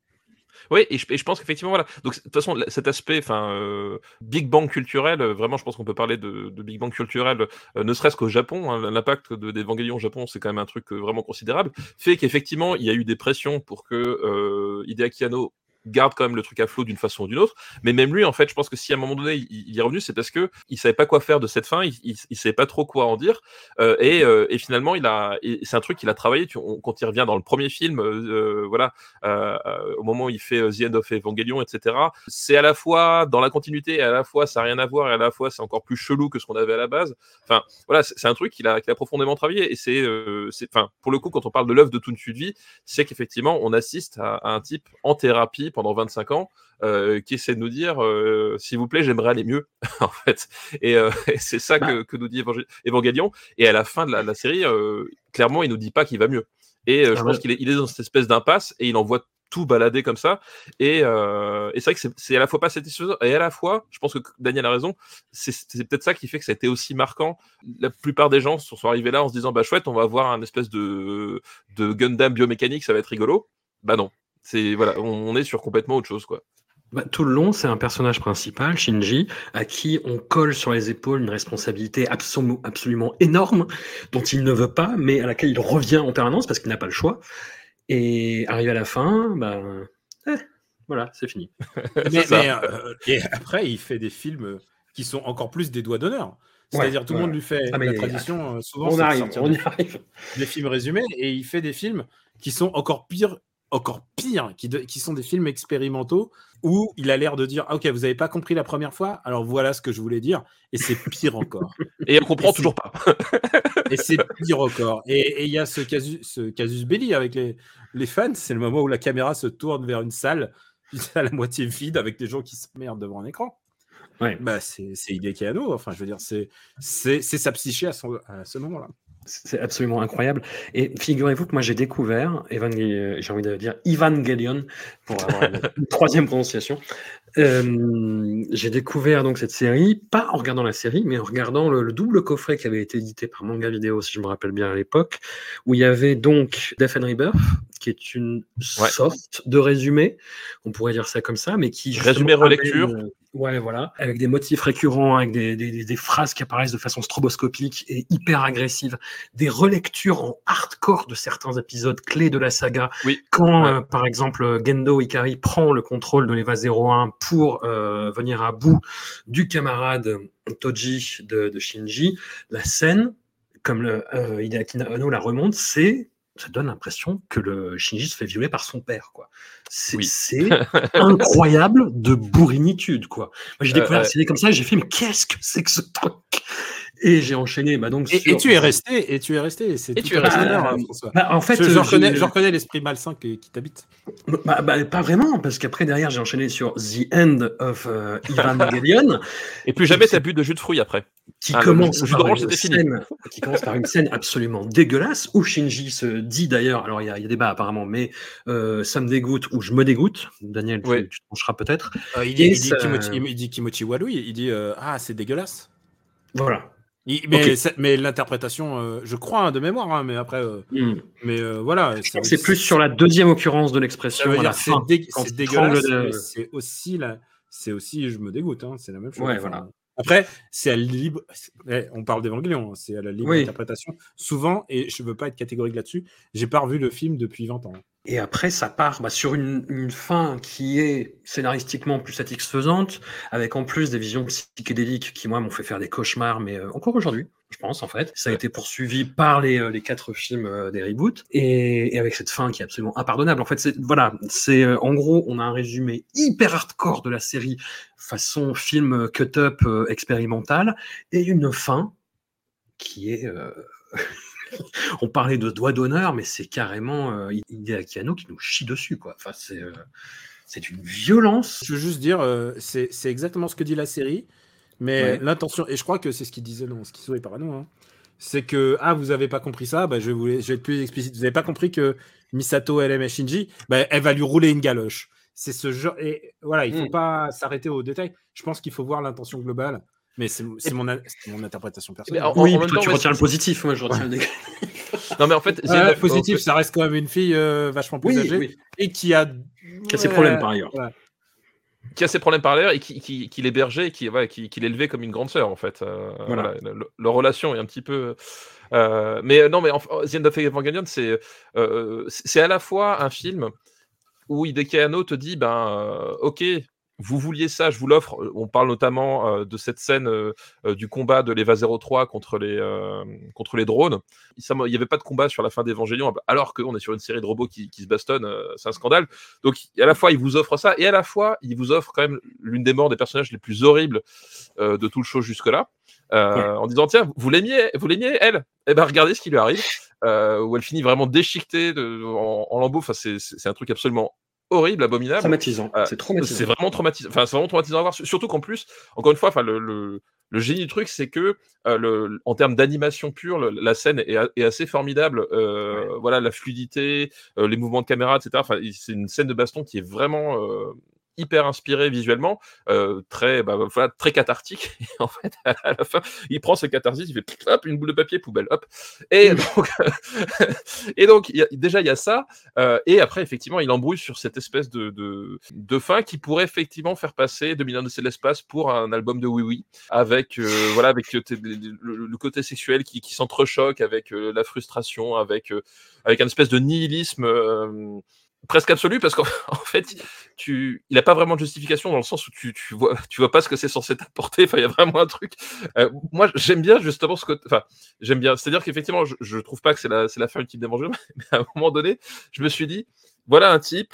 Oui, et je, pense qu'effectivement, voilà. Donc, de toute façon, cet aspect, enfin, euh, Big Bang culturel, euh, vraiment, je pense qu'on peut parler de, Big Bang culturel, euh, ne serait-ce qu'au Japon. hein, L'impact de- au Japon, c'est quand même un truc euh, vraiment considérable. Fait qu'effectivement, il y a eu des pressions pour que euh, Hideaki Anno garde quand même le truc à flot d'une façon ou d'une autre. Mais même lui, en fait, je pense que si à un moment donné, il, est revenu, c'est parce que il savait pas quoi faire de cette fin, il, il, savait pas trop quoi en dire. Euh, et, euh, et finalement, il a, c'est un truc qu'il a travaillé. Quand il revient dans le premier film, euh, voilà, au moment où il fait The End of Evangelion, etc. C'est à la fois dans la continuité, et à la fois ça n'a rien à voir, et à la fois c'est encore plus chelou que ce qu'on avait à la base. Enfin, voilà, c'est un truc qu'il a, a profondément travaillé. Et c'est, enfin, pour le coup, quand on parle de l'œuvre de une vie, c'est qu'effectivement, on assiste à un type en thérapie pendant 25 ans. euh, qui essaie de nous dire euh, s'il vous plaît j'aimerais aller mieux en fait et, euh, et c'est ça que, que nous dit Évangélion et à la fin de la, la série clairement il nous dit pas qu'il va mieux et euh, je Ah pense ouais. qu'il est, il est dans cette espèce d'impasse et il envoie tout balader comme ça. Et, euh, et c'est vrai que c'est- à la fois pas satisfaisant et à la fois, je pense que Daniel a raison, c'est c'est peut-être ça qui fait que ça a été aussi marquant. La plupart des gens sont sont arrivés là en se disant bah chouette, on va avoir un espèce de, de Gundam biomécanique, ça va être rigolo. Bah non, c'est voilà, on, on est sur complètement autre chose quoi. Bah, tout le long, c'est un personnage principal, Shinji, à qui on colle sur les épaules une responsabilité absolu- absolument énorme, dont il ne veut pas, mais à laquelle il revient en permanence parce qu'il n'a pas le choix. Et arrivé à la fin, ben, eh, voilà, c'est fini. Mais, euh, et après, il fait des films qui sont encore plus des doigts d'honneur. C'est-à-dire, Ouais, tout le ouais. monde lui fait Ah, mais la tradition, euh, souvent, On de arrive, sortir on des, y arrive. des films résumés, et il fait des films qui sont encore pires, encore pires, qui, de- qui sont des films expérimentaux, où il a l'air de dire, ah, ok, vous n'avez pas compris la première fois, alors voilà ce que je voulais dire, et c'est pire encore. Et on comprend Et toujours pas. Et c'est pire encore. Et il y a ce casus, ce casus belli avec les, les fans. C'est le moment où la caméra se tourne vers une salle à la moitié vide avec des gens qui s'emmerdent devant un écran. Ouais. Bah, c'est Anno. Enfin, je veux dire, c'est sa psyché à, son- à ce moment-là. C'est absolument incroyable. Et figurez-vous que moi j'ai découvert, Evangel- j'ai envie de dire Evangelion, pour avoir une, troisième prononciation. Euh, j'ai découvert donc cette série, pas en regardant la série, mais en regardant le, le double coffret qui avait été édité par Manga Vidéo, si je me rappelle bien à l'époque, où il y avait donc Death and Rebirth, qui est une Ouais. sorte de résumé, on pourrait dire ça comme ça, mais qui Résumé relecture. amène- Ouais, voilà. Avec des motifs récurrents, avec des, des, des, phrases qui apparaissent de façon stroboscopique et hyper agressive. Des relectures en hardcore de certains épisodes clés de la saga. Oui. Quand, euh, par exemple, Gendo Ikari prend le contrôle de l'EVA 01 pour euh, venir à bout du camarade Toji de, de Shinji, la scène, comme le, euh, Hideaki Anno la remonte, c'est ça donne l'impression que le Shinji se fait violer par son père, quoi. C'est Oui. incroyable de bourrinitude, quoi. Moi, j'ai découvert Euh, la série comme ça et j'ai fait, mais qu'est-ce que c'est que ce truc? Et j'ai enchaîné, bah donc. Et, sur- et tu es resté, et tu es resté. C'est Et tout tu es resté. honneur, hein, François. Bah, en fait, je, je euh, reconnais, je reconnais l'esprit malsain qui, qui t'habite. Bah, bah, pas vraiment, parce qu'après, derrière, j'ai enchaîné sur The End of euh, Evangelion, Et plus jamais t'as bu de jus de fruits après. qui Ah, commence le jus par d'orange, une scène, qui commence par une scène absolument dégueulasse, où Shinji se dit d'ailleurs, alors il y, a- il y a débat apparemment, mais euh, ça me dégoûte ou je me dégoûte. Daniel, tu, Oui. tu te pencheras peut-être. Euh, il, il, il dit Kimochi Walui, il dit euh, Ah, c'est dégueulasse. Voilà. Il- mais l'interprétation, euh, je crois, hein, de mémoire, hein, mais après, euh, Hmm. mais euh, voilà. C'est plus sur la deuxième occurrence de l'expression c'est dé- dégueulasse, de- c'est aussi la, c'est aussi je me dégoûte, hein, c'est la même chose. Ouais, Enfin, voilà. Après, c'est à libre. eh, on parle d'Evangelion, hein, c'est à la libre Oui. interprétation. Souvent, et je veux pas être catégorique là-dessus, j'ai pas revu le film depuis 20 ans. Et après, ça part bah, sur une, une fin qui est scénaristiquement plus satisfaisante, avec en plus des visions psychédéliques qui, moi, m'ont fait faire des cauchemars, mais euh, encore aujourd'hui, je pense, en fait. Ça a été poursuivi par les, euh, quatre films euh, des reboots, et, avec cette fin qui est absolument impardonnable. En fait, c'est voilà, c'est euh, en gros, on a un résumé hyper hardcore de la série, façon film cut-up euh, expérimental, et une fin qui est... on parlait de doigt d'honneur, mais c'est carrément euh, Anno qui nous chie dessus, quoi. Enfin, c'est c'est une violence. Je veux juste dire, c'est c'est exactement ce que dit la série, mais Ouais. l'intention, et je crois que c'est ce qu'il disait dans Schizo et Parano, hein, c'est que, ah, vous avez pas compris ça, bah, je, vais vous, je vais être plus explicite. Vous avez pas compris que Misato, elle aime Shinji, bah, elle va lui rouler une galoche. C'est ce genre, et voilà, il faut Mm. pas s'arrêter aux détails. Je pense qu'il faut voir l'intention globale, mais c'est mon, a- c'est mon interprétation personnelle. en- oui, en même toi, temps, tu ouais, retiens le positif, moi je retiens le négatif. Non, mais en fait, Ouais, Zénith- positif, ça reste quand même une fille euh, vachement plus Oui, âgée oui. et qui a, Qui a ses Ouais, problèmes par ailleurs. voilà. Qui a ses problèmes par l'air et qui, qui, qui l'hébergeait et qui, qui, qui l'élevait comme une grande sœur, en fait. Euh, Voilà. voilà, le- leur relation est un petit peu. euh, mais euh, non, mais en, The End of Evangelion, c'est euh, c'est à la fois un film où Hideki Anno te dit ben, ok, vous vouliez ça, je vous l'offre. Euh, On parle notamment euh, de cette scène euh, du combat de l'Eva 03 contre les, euh, contre les drones. Il n'y avait pas de combat sur la fin d'Evangelion, alors qu'on est sur une série de robots qui, qui se bastonnent, c'est un scandale. Donc à la fois, il vous offre ça, et à la fois, il vous offre quand même l'une des morts des personnages les plus horribles de tout le show jusque-là, Ouais. en disant tiens, vous l'aimiez, vous l'aimiez elle? Eh ben regardez ce qui lui arrive, où elle finit vraiment déchiquetée de- en, en lambeaux. Enfin, c'est un truc absolument horrible, abominable. Traumatisant. Euh, c'est traumatisant. C'est vraiment traumatisant. Enfin, c'est vraiment traumatisant à voir. Surtout qu'en plus, encore une fois, enfin, le, le, le génie du truc, c'est que euh, le, en termes d'animation pure, le- la scène est, a- est assez formidable. Euh, Voilà, la fluidité, les mouvements de caméra, etc. Enfin, c'est une scène de baston qui est vraiment hyper inspirée visuellement, euh, très, bah, voilà, très cathartique. Et en fait, à la fin, il prend ce catharsis, il fait hop, une boule de papier poubelle, hop. Et donc, et donc, il y a- déjà il y a ça. Euh, et après, effectivement, il embrouille sur cette espèce de, de, de fin qui pourrait effectivement faire passer 2001 de l'espace pour un album de Oui Oui, avec, euh, voilà, avec euh, t- le, le- le côté sexuel qui, qui s'entrechoque, avec euh, la frustration, avec, euh, avec un espèce de nihilisme. Presque absolu parce qu'en en fait tu il a pas vraiment de justification dans le sens où tu, tu vois tu vois pas ce que c'est censé t'apporter. Enfin il y a vraiment un truc. Euh, moi j'aime bien justement ce côté enfin j'aime bien. C'est à dire qu'effectivement je, je trouve pas que c'est la c'est la fin ultime des Evangelion mais à un moment donné je me suis dit voilà un type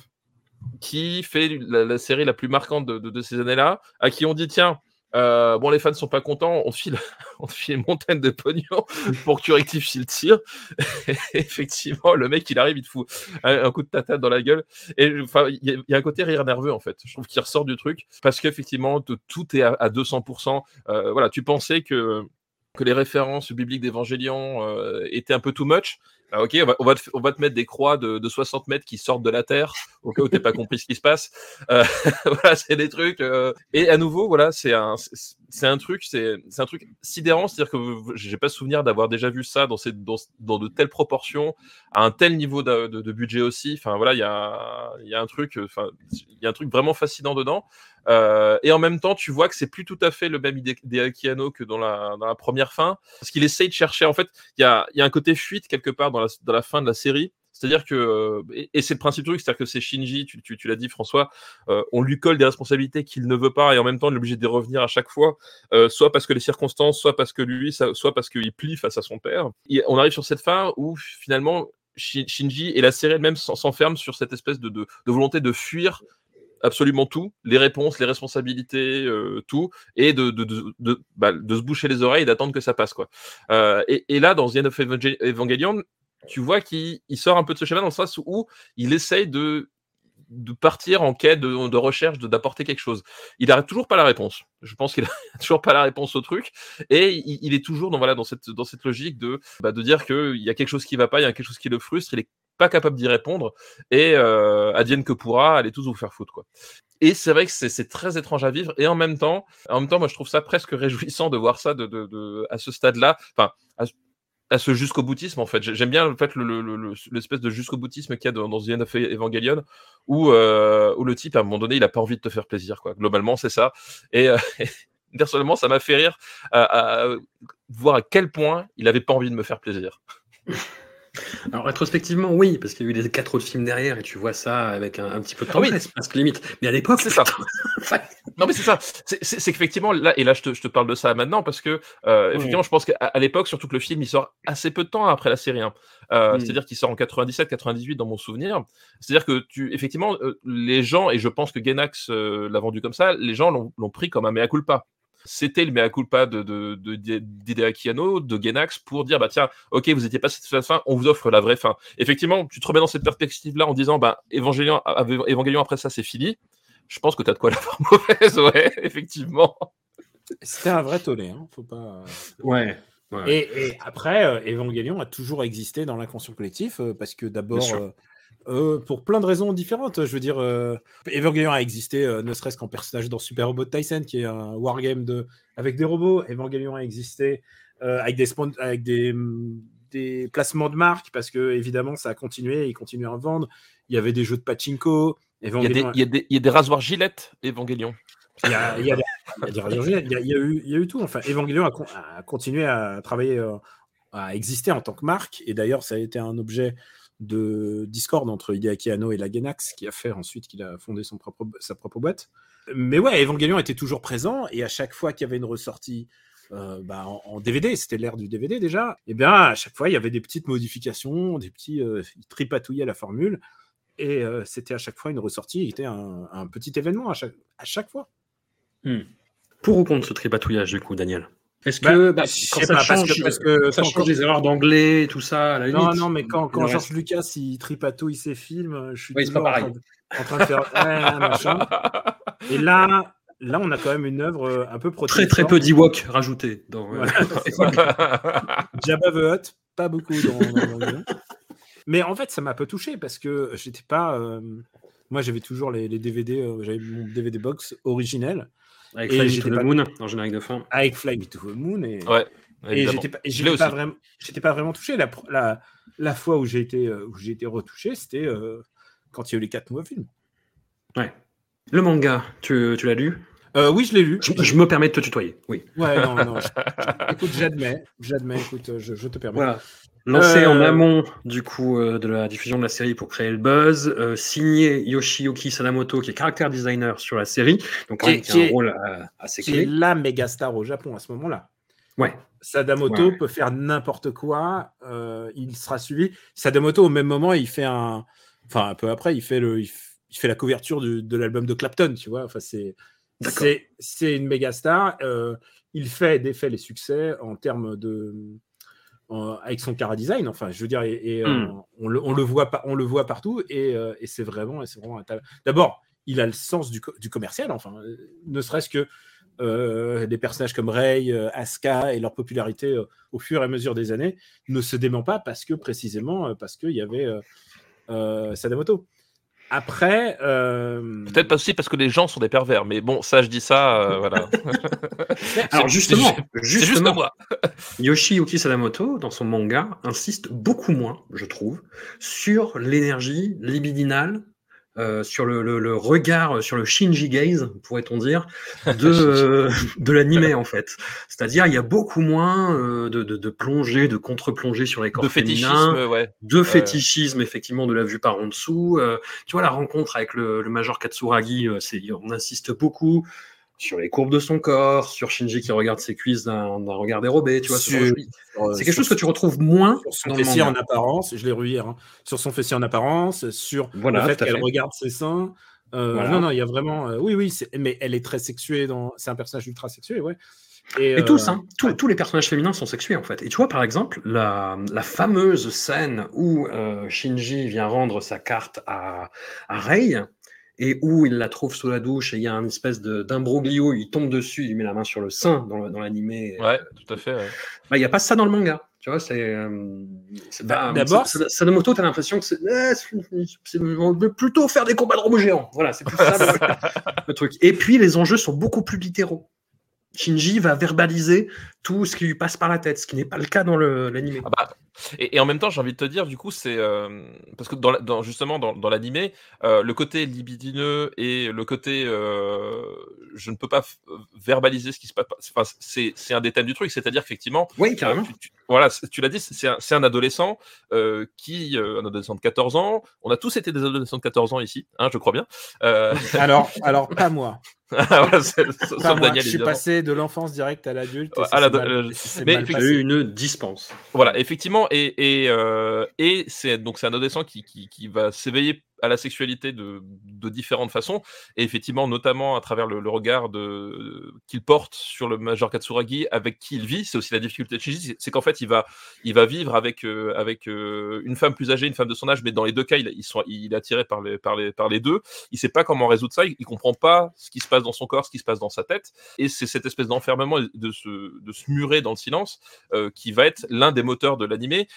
qui fait la, série la plus marquante de, de- de ces années-là, à qui on dit tiens, euh, bon les fans sont pas contents, on te file, on file une montagne de pognon pour que tu rectifies le tir. Effectivement, le mec il arrive, il te fout un, coup de tatate dans la gueule. Et enfin, il y, y a un côté rire nerveux en fait. Je trouve qu'il ressort du truc parce qu'effectivement tout est à, à 200%. Euh, voilà, tu pensais que que les références bibliques d'Évangélion euh, étaient un peu too much. Ah, ok, on va, te, mettre des croix de, de 60 mètres qui sortent de la terre, au cas où t'es pas compris ce qui se passe. Euh, voilà, c'est des trucs. euh, Et à nouveau, voilà, c'est un, truc, c'est un truc sidérant, c'est-à-dire que j'ai pas souvenir d'avoir déjà vu ça dans, de telles proportions, à un tel niveau de, budget aussi. Enfin voilà, il y a, un truc, euh, il y a un truc vraiment fascinant dedans. Et en même temps, tu vois que c'est plus tout à fait le même idée Hideaki que dans la, première fin, parce qu'il essaye de chercher. En fait, il y a, y a un côté fuite quelque part dans dans la fin de la série. C'est-à-dire que, euh, et, c'est le principe du truc, c'est-à-dire que c'est Shinji, tu, l'as dit François, euh, on lui colle des responsabilités qu'il ne veut pas et en même temps on est obligé de revenir à chaque fois, euh, soit parce que les circonstances, soit parce que lui, soit parce qu'il plie face à son père. Et on arrive sur cette fin où finalement Shi- Shinji et la série elle-même s'en- s'enferment sur cette espèce de, volonté de fuir absolument tout, les réponses, les responsabilités, tout, et bah, de se boucher les oreilles et d'attendre que ça passe. Quoi. Et, et là, dans The End of Evangel- Evangelion, tu vois qu'il il sort un peu de ce schéma dans le sens où il essaye de, partir en quête de, de recherche, d'apporter quelque chose. Il n'arrête toujours pas la réponse. Je pense qu'il a toujours pas la réponse au truc. Et il, est toujours dans, voilà, dans, cette, dans cette logique de, bah, de dire qu'il y a quelque chose qui va pas, il y a quelque chose qui le frustre, il est pas capable d'y répondre. Et euh, que pourra, allez tous vous faire foutre. Quoi. Et c'est vrai que c'est très étrange à vivre. Et en même temps, en même temps, moi je trouve ça presque réjouissant de voir ça de, de- à ce stade-là. Enfin, à, à ce jusqu'au boutisme en fait. J'ai- J'aime bien en fait le- le- le- le- l'espèce de jusqu'au boutisme qu'il y a dans, dans The End of Evangelion où, euh, où le type à un moment donné il a pas envie de te faire plaisir quoi. Globalement c'est ça. Et euh, personnellement ça m'a fait rire à, à voir à quel point il avait pas envie de me faire plaisir. Alors rétrospectivement, oui, parce qu'il y a eu les quatre autres films derrière et tu vois ça avec un, un petit peu de Ah oui. tendresse, presque limite. Mais à l'époque, C'est ça. Non mais c'est ça. C'est- qu'effectivement là et là je te, je te parle de ça maintenant parce que euh, effectivement je pense qu'à l'époque surtout que le film il sort assez peu de temps après la série. hein. Euh, Mm. C'est-à-dire qu'il sort en 97-98 dans mon souvenir. C'est-à-dire que tu effectivement euh, les gens et je pense que euh, l'a vendu comme ça, les gens l'ont pris comme un mea culpa. C'était le mea culpa de, de, de, Anno, de Genax, pour dire, bah tiens, ok, vous étiez pas satisfait de la fin, on vous offre la vraie fin. Effectivement, tu te remets dans cette perspective-là en disant, bah, Évangélion, Évangélion après ça, c'est fini. Je pense que tu as de quoi la voir mauvaise, ouais, effectivement. C'était un vrai tollé, hein, faut pas. Ouais. ouais. Et, et après, euh, Evangelion a toujours existé dans l'inconscient collectif euh, parce que d'abord, euh, euh, pour plein de raisons différentes, je veux dire, euh, Evangelion a existé euh, ne serait-ce qu'en personnage dans Super Robot Tyson, qui est un wargame de... avec des robots. Evangelion a existé euh, avec, des, spon- avec des, mm, des placements de marque parce que évidemment, ça a continué, ils continuaient à vendre. Il y avait des jeux de pachinko. Il y, a des, Evangelion il, y a des, il y a des rasoirs gilettes, Évangélion. il y a, il y eu, il y a eu tout. Enfin, Evangelion a, con- a continué à travailler, à exister en tant que marque. Et d'ailleurs, ça a été un objet de discorde entre Hideaki Anno et la Genax, qui a fait ensuite qu'il a fondé son propre, sa propre boîte. Mais ouais, Evangelion était toujours présent. Et à chaque fois qu'il y avait une ressortie euh, bah, en, DVD, c'était l'ère du DVD déjà, et bien à chaque fois, il y avait des petites modifications, des petits euh, ils tripatouillaient la formule. Et euh, c'était à chaque fois une ressortie, qui était un, un petit événement à chaque, à chaque fois. Pour ou contre ce tripatouillage, du coup, Daniel? Est-ce Bah, que bah, quand ça pas, parce change, que- parce que ça change les erreurs d'anglais, tout ça, à la Non, limite non, mais quand, quand le George reste- Lucas il tripatouille ses films, je suis Oui, toujours en train, de, en train de faire machin. Et là, là, on a quand même une œuvre euh, un peu Très très peu d'Ewok rajoutés dans. euh, Jabba the Hutt, pas beaucoup dans, dans. Mais en fait, ça m'a un peu touché parce que j'étais pas. euh, Moi, j'avais toujours les, les DVD, euh, j'avais mon DVD box originel avec Fly Me to the pas- Moon en générique de fin. avec Fly Me to the Moon et, Ouais, et j'étais pas, j'étais vraiment, j'étais pas vraiment touché. La, la, la fois où j'ai été, euh, où j'ai été retouché, c'était euh, quand il y a eu les quatre nouveaux films. Ouais. Le manga, tu, tu l'as lu? Euh, oui, je l'ai lu. je, je me permets de te tutoyer. Oui. Ouais, non, non. je- je- écoute, j'admets, j'admets. Écoute, je, je te permets. Voilà. Lancé Euh, en amont du coup euh, de la diffusion de la série pour créer le buzz, euh, signé Yoshiyuki Sadamoto qui est caractère designer sur la série, donc Qui est- qui qui a est- un rôle euh, assez Qui est clé. la méga star au Japon à ce moment-là. Ouais. Sadamoto Ouais, ouais. peut faire n'importe quoi, euh, il sera suivi. Sadamoto, au même moment, il fait un. Enfin, un peu après, il fait, le, il, f- il fait la couverture du- de l'album de Clapton, tu vois. Enfin, c'est, D'accord. c'est, c'est une méga star. euh, il fait des faits les succès en termes de. En- avec son cara design, enfin, je veux dire, et, et, euh, Hmm. on, le, on, le voit pas, on le voit partout, et, euh, et c'est vraiment, c'est vraiment un talent. D'abord, il a le sens du, co- du commercial, enfin, euh, ne serait-ce que euh, des personnages comme Rey, euh, Asuka et leur popularité euh, au fur et à mesure des années ne se dément pas parce que précisément parce qu'il y avait Sadamoto. Après, euh, Peut-être pas aussi parce que les gens sont des pervers, mais bon, ça, je dis ça, euh, voilà. Alors justement, justement, moi. Yoshiyuki Sadamoto, dans son manga, insiste beaucoup moins, je trouve, sur l'énergie libidinale, euh, sur le, le- le regard, sur le Shinji gaze, pourrait-on dire, de, euh, de l'animé en fait. C'est-à-dire, il y a beaucoup moins euh, de, de, de plongée, de contre-plongée sur les corps De ouais. de fétichisme effectivement de la vue par en dessous. Euh, tu vois la rencontre avec le, le major Katsuragi, euh, c'est, on insiste beaucoup sur les courbes de son corps, sur Shinji qui regarde ses cuisses d'un, regard dérobé. Tu vois, ce sur- c'est quelque chose que tu retrouves moins sur son fessier en apparence, je l'ai revu hier, hein, sur son fessier en apparence, sur Voilà, le fait qu'elle regarde ses seins. Euh, Voilà. Non, non, il y a vraiment. euh, oui, oui, mais elle est très sexuée. Dans... C'est un personnage ultra sexué, ouais. Et, Et euh, tous, hein, tous, tous les personnages féminins sont sexués en fait. Et tu vois par exemple la, la fameuse scène où euh, Shinji vient rendre sa carte à, à Rei et où il la trouve sous la douche et il y a un espèce d'imbroglio, il tombe dessus, il met la main sur le sein dans, l'animé. Ouais, tout à fait. ouais. Bah, il n'y a pas ça dans le manga. Tu vois, c'est. euh, Bah, d'abord, Sa- Sa- Sadamoto, tu as l'impression que c'est. eh, c'est- On veut plutôt faire des combats de robots géants. Voilà, c'est plus ça le, le truc. Et puis, les enjeux sont beaucoup plus littéraux. Shinji va verbaliser tout ce qui lui passe par la tête, ce qui n'est pas le cas dans l'animé. Ah bah, et, et en même temps, j'ai envie de te dire, du coup, c'est euh, parce que dans, la- dans- justement dans, dans l'animé, euh, le côté libidineux et le côté euh, je ne peux pas verbaliser ce qui se passe, enfin, c'est c'est un des thèmes du truc, c'est-à-dire qu'effectivement, Oui, carrément. tu, tu- voilà, c'est- tu l'as dit, c'est un, c'est un adolescent euh, qui, euh, un adolescent de 14 ans. On a tous été des adolescents de 14 ans ici, hein, je crois bien. Euh, Alors, alors, pas moi. voilà, moi. Daniel, je suis évidemment. passé de l'enfance directe à l'adulte. et Ouais, ça à s'est l'ado- mal- ça s'est mais passé. eu une dispense. Voilà, effectivement, et, et, euh, et c'est donc c'est un adolescent qui, qui, qui va s'éveiller à la sexualité de, différentes façons, et effectivement, notamment à travers le, regard qu'il porte sur le Major Katsuragi, avec qui il vit. C'est aussi la difficulté de Shinji, c'est- qu'en fait, il va, il va vivre avec, euh, avec euh, une femme plus âgée, une femme de son âge, mais dans les deux cas, il, ils sont, il est attiré par les, par, les, par les deux. Il sait pas comment résoudre ça, il, il comprend pas ce qui se passe dans son corps, ce qui se passe dans sa tête, et c'est cette espèce d'enfermement, de se, de se murer dans le silence, euh, qui va être l'un des moteurs de l'animé,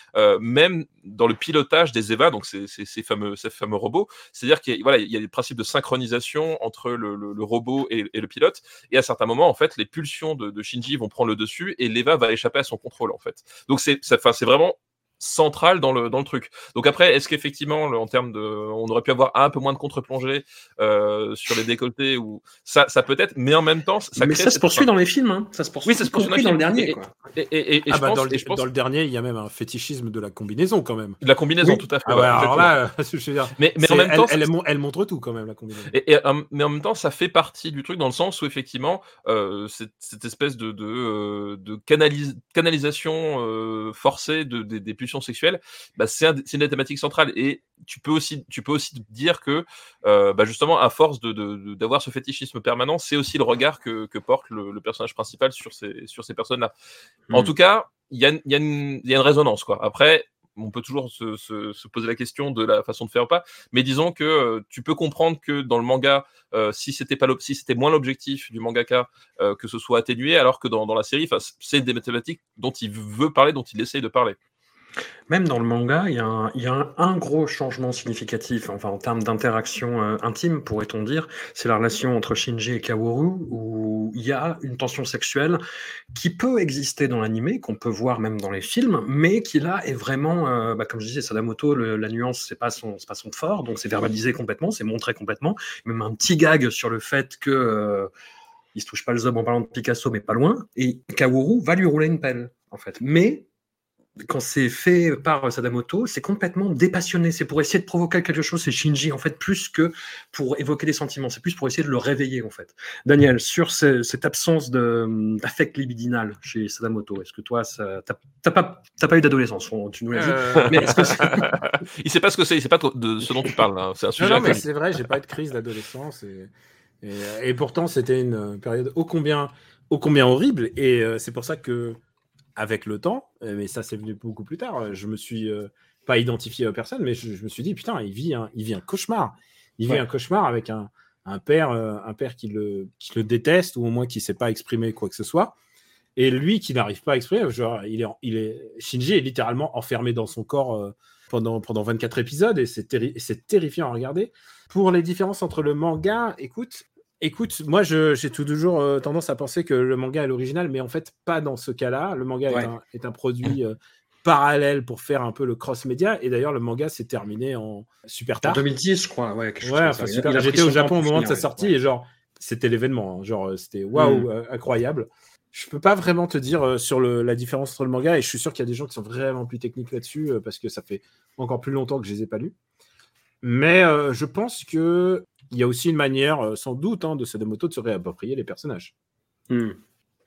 même dans le pilotage des EVA, donc ces fameux, ces fameux robots. C'est-à-dire qu'il y, a- des principes de synchronisation entre le, robot et, le pilote, et à certains moments, en fait, les pulsions de, de Shinji vont prendre le dessus, et l'EVA va échapper à son contrôle, en fait. Donc c'est vraiment central dans le, dans le truc. Donc après, est-ce qu'effectivement, en termes de, on aurait pu avoir un peu moins de contre-plongée euh, sur les décolletés ou ça, ça peut être, mais en même temps, ça mais crée ça se poursuit dans les films. Hein. Ça se poursuit, Oui, ça se poursuit dans dans le dernier. Et- Ah bah, dans, le, et je pense dans le dernier, il y a même un fétichisme de la combinaison quand même. de la combinaison, Oui. tout à fait. Ah voilà, ouais, alors là, je veux dire, mais, mais en même elle, temps, elle, montre tout quand même la combinaison. Et, et, euh, mais en même temps, ça fait partie du truc dans le sens où effectivement, euh, cette, cette espèce de, de, de canalis- canalisation euh, forcée de, des- des pulsions sexuelles, bah, c'est un- c'est une des thématiques centrales. Et tu peux aussi, tu peux aussi dire que, euh, bah, justement, à force de- de- de- d'avoir ce fétichisme permanent, c'est aussi le regard que, que porte le, le personnage principal sur ces, sur ces personnes-là. En Hmm. tout cas, il y a, y, a y a une résonance. Quoi. Après, on peut toujours se, se- se poser la question de la façon de faire ou pas, mais disons que euh, tu peux comprendre que dans le manga, euh, si c'était pas si c'était moins l'objectif du mangaka euh, que ce soit atténué, alors que dans, dans la série, c'est des mathématiques dont il veut parler, dont il essaye de parler. Même dans le manga, il y a un, gros changement significatif, enfin en termes d'interaction euh, intime, pourrait-on dire. C'est la relation entre Shinji et Kaworu, où il y a une tension sexuelle qui peut exister dans l'animé, qu'on peut voir même dans les films, mais qui là est vraiment, euh, bah, comme je disais, Sadamoto, la nuance, c'est pas son, pas son fort, donc c'est verbalisé complètement, c'est montré complètement. Même un petit gag sur le fait que euh, il se touche pas le zob en parlant de Picasso, mais pas loin. Et Kaworu va lui rouler une pelle, en fait. Mais quand c'est fait par Sadamoto, c'est complètement dépassionné. C'est pour essayer de provoquer quelque chose. C'est Shinji, en fait, plus que pour évoquer des sentiments. C'est plus pour essayer de le réveiller, en fait. Daniel, sur ce- cette absence d'affect libidinal chez Sadamoto, est-ce que toi, t'as pas, t'as pas eu d'adolescence, tu nous l'as dit. Euh, Mais que il sait pas ce que c'est, il sait pas de ce dont tu parles. C'est un Non, sujet non, mais c'est vrai, j'ai pas eu de crise d'adolescence et, et, et pourtant c'était une période ô combien, ô combien horrible et euh, c'est pour ça que avec le temps, euh, mais ça c'est venu beaucoup plus tard, je me suis euh, pas identifié aux personnes, mais je, je me suis dit putain, il vit un, il vit un cauchemar, il vit Ouais. un cauchemar avec un un père, euh, un père qui le, qui le déteste ou au moins qui ne sait pas exprimer quoi que ce soit. Et lui qui n'arrive pas à exprimer, genre, il est, il est, Shinji est littéralement enfermé dans son corps euh, pendant, pendant 24 épisodes et c'est terri- c'est terrifiant à regarder. Pour les différences entre le manga, écoute, écoute, moi j'ai toujours euh, tendance à penser que le manga est l'original, mais en fait pas dans ce cas-là. Le manga Ouais. est, un, est un produit euh, parallèle pour faire un peu le cross-média et d'ailleurs le manga s'est terminé en super En tard. 2010, je crois. Ouais, enfin, J'étais au Japon au moment de sa sortie Ouais. et genre, c'était l'événement. hein. Genre, euh, c'était waouh, Mm. euh, incroyable. Je peux pas vraiment te dire sur le- la différence entre le manga et je suis sûr qu'il y a des gens qui sont vraiment plus techniques là-dessus parce que ça fait encore plus longtemps que je les ai pas lus. Mais euh, je pense que il y a aussi une manière, euh, sans doute, hein, de Sadamoto de se réapproprier les personnages. Hmm.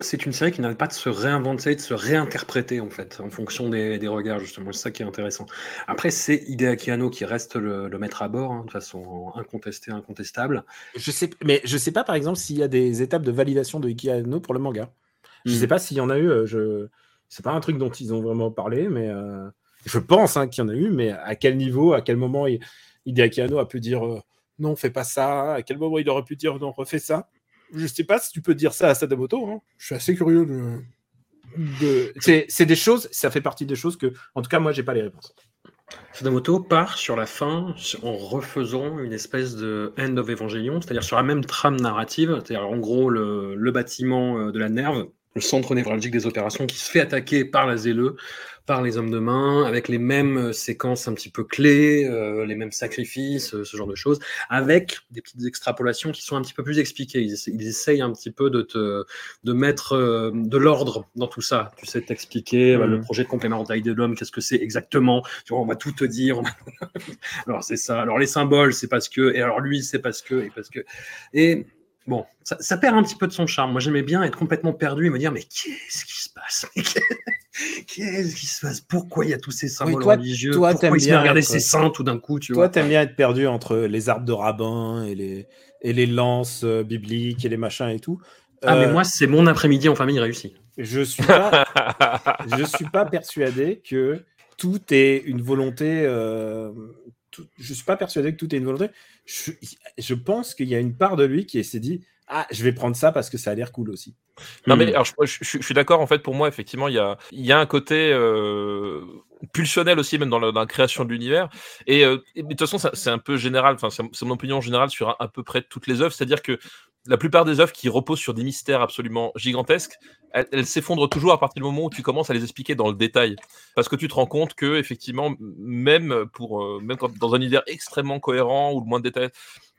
C'est une série qui n'arrête pas de se réinventer, de se réinterpréter en fait, en fonction des, des regards justement. C'est ça qui est intéressant. Après, c'est Hideaki Anno qui reste le, le maître à bord, hein, de façon incontestée, incontestable. Je sais, mais je sais pas, par exemple, s'il y a des étapes de validation de Iki Anno pour le manga. Je Hmm. sais pas s'il y en a eu. euh, Je... C'est pas un truc dont ils ont vraiment parlé, mais euh, je pense hein, qu'il y en a eu. Mais à quel niveau, à quel moment Hideaki Anno a pu dire euh, non, fais pas ça À quel moment il aurait pu dire non, refais ça? Je sais pas si tu peux dire ça à Sadamoto. hein. Je suis assez curieux de. de... C'est c'est des choses, ça fait partie des choses que, en tout cas, moi, j'ai pas les réponses. Sadamoto part sur la fin en refaisant une espèce de End of Evangelion, c'est-à-dire sur la même trame narrative, c'est-à-dire en gros le, le bâtiment euh, de la nerve, le centre névralgique des opérations qui se fait attaquer par la ZLE, par les hommes de main, avec les mêmes euh, séquences un petit peu clés, euh, les mêmes sacrifices, euh, ce genre de choses, avec des petites extrapolations qui sont un petit peu plus expliquées. Ils, essa- ils essayent un petit peu de te de mettre euh, de l'ordre dans tout ça. Tu sais, t'expliquer Mhm. le projet de complément de taille de l'homme, qu'est-ce que c'est exactement? Tu vois, on va tout te dire. alors c'est ça. Alors les symboles, c'est parce que. Et alors lui, c'est parce que. Et parce que. Et bon, ça, ça perd un petit peu de son charme. Moi, j'aimais bien être complètement perdu et me dire, mais qu'est-ce qui se passe? Qu'est-ce qui se passe? Pourquoi il y a tous ces symboles toi- religieux? toi, Pourquoi t'aimes il se met à bien regarder être- ses seins tout d'un coup tu Toi, t'aimes bien être perdu entre les arbres de rabbin et les, et les lances euh, bibliques et les machins et tout. Ah, mais Euh, moi, c'est mon après-midi en famille réussi. je suis pas, je suis pas persuadé que tout est une volonté. euh, tout- je suis pas persuadé que tout est une volonté. Je, je pense qu'il y a une part de lui qui s'est dit ah je vais prendre ça parce que ça a l'air cool aussi. Non, Hmm. mais alors, je, je- je- je suis d'accord, en fait, pour moi, effectivement, il y a, il y a un côté euh, pulsionnel aussi, même dans la, création de l'univers. Et, euh, de toute façon, c'est un peu général, enfin, c'est mon opinion générale sur à, peu près toutes les œuvres, c'est-à-dire que la plupart des œuvres qui reposent sur des mystères absolument gigantesques, elles, s'effondrent toujours à partir du moment où tu commences à les expliquer dans le détail. Parce que tu te rends compte que, effectivement, même, pour, euh, même quand, dans un univers extrêmement cohérent ou le moins de détails,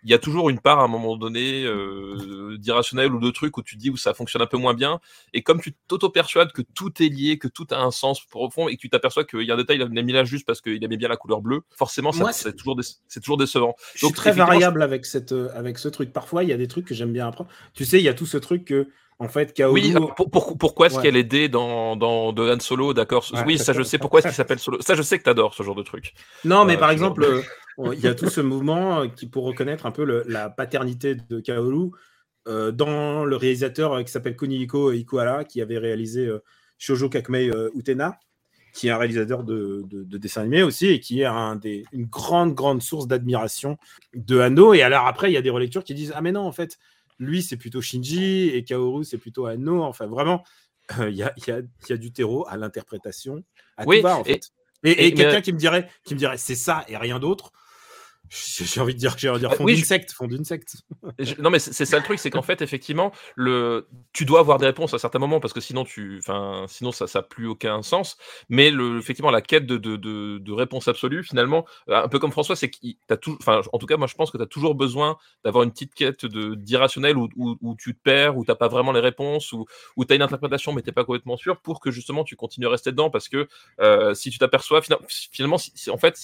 il y a toujours une part à un moment donné euh, d'irrationnel ou de trucs où tu te dis où ça fonctionne un peu moins bien. Et comme tu t'auto-persuades que tout est lié, que tout a un sens profond et que tu t'aperçois qu'il y a un détail, il a mis là juste parce qu'il aimait bien la couleur bleue, forcément, c'est toujours, c'est toujours décevant. Je suis Donc, très variable avec cette euh, avec ce truc. Parfois il y a des trucs que j'aime bien apprendre. Tu sais il y a tout ce truc que en fait Kaoru. Oui, alors, pour- pour- pourquoi est-ce Ouais. qu'elle est D dans, dans de Han Solo, d'accord? Ouais. Oui, ça je sais pourquoi est-ce qu'il s'appelle Solo. Ça je sais que t'adores ce genre de truc. Non, mais Euh, par exemple, euh, il y a tout ce mouvement euh, qui pour reconnaître un peu le- la paternité de Kaoru euh, dans le réalisateur qui s'appelle Kunihiko Ikuhara, qui avait réalisé euh, Shoujo Kakumei Utena, qui est un réalisateur de, de, de dessins animés aussi et qui est un des, une grande, grande source d'admiration de Hano. Et alors après, il y a des relectures qui disent Ah, mais non, en fait, lui, c'est plutôt Shinji et Kaoru, c'est plutôt Hano. Enfin, vraiment, euh, il y, a, y, a, y a du terreau à l'interprétation, à Oui, tout va, en et- fait. Et, et et- mais- quelqu'un qui me dirait, qui me dirait, c'est ça et rien d'autre. J'ai envie de dire, j'ai envie de dire Euh, fond oui, d'une je- secte, fond d'une secte. Et je- Non, mais c'est ça le truc, c'est qu'en fait, effectivement, le... tu dois avoir des réponses à certains moments parce que sinon, tu... enfin, sinon ça n'a plus aucun sens. Mais le... effectivement, la quête de, de, de, de réponse absolue, finalement, euh, un peu comme François, c'est qu'il t'as tout... enfin, en tout cas, moi je pense que tu as toujours besoin d'avoir une petite quête de- d'irrationnel où, où, où tu te perds, où tu n'as pas vraiment les réponses, où, où tu as une interprétation mais tu n'es pas complètement sûr pour que justement tu continues à rester dedans parce que euh, si tu t'aperçois, fina- finalement, si, en fait,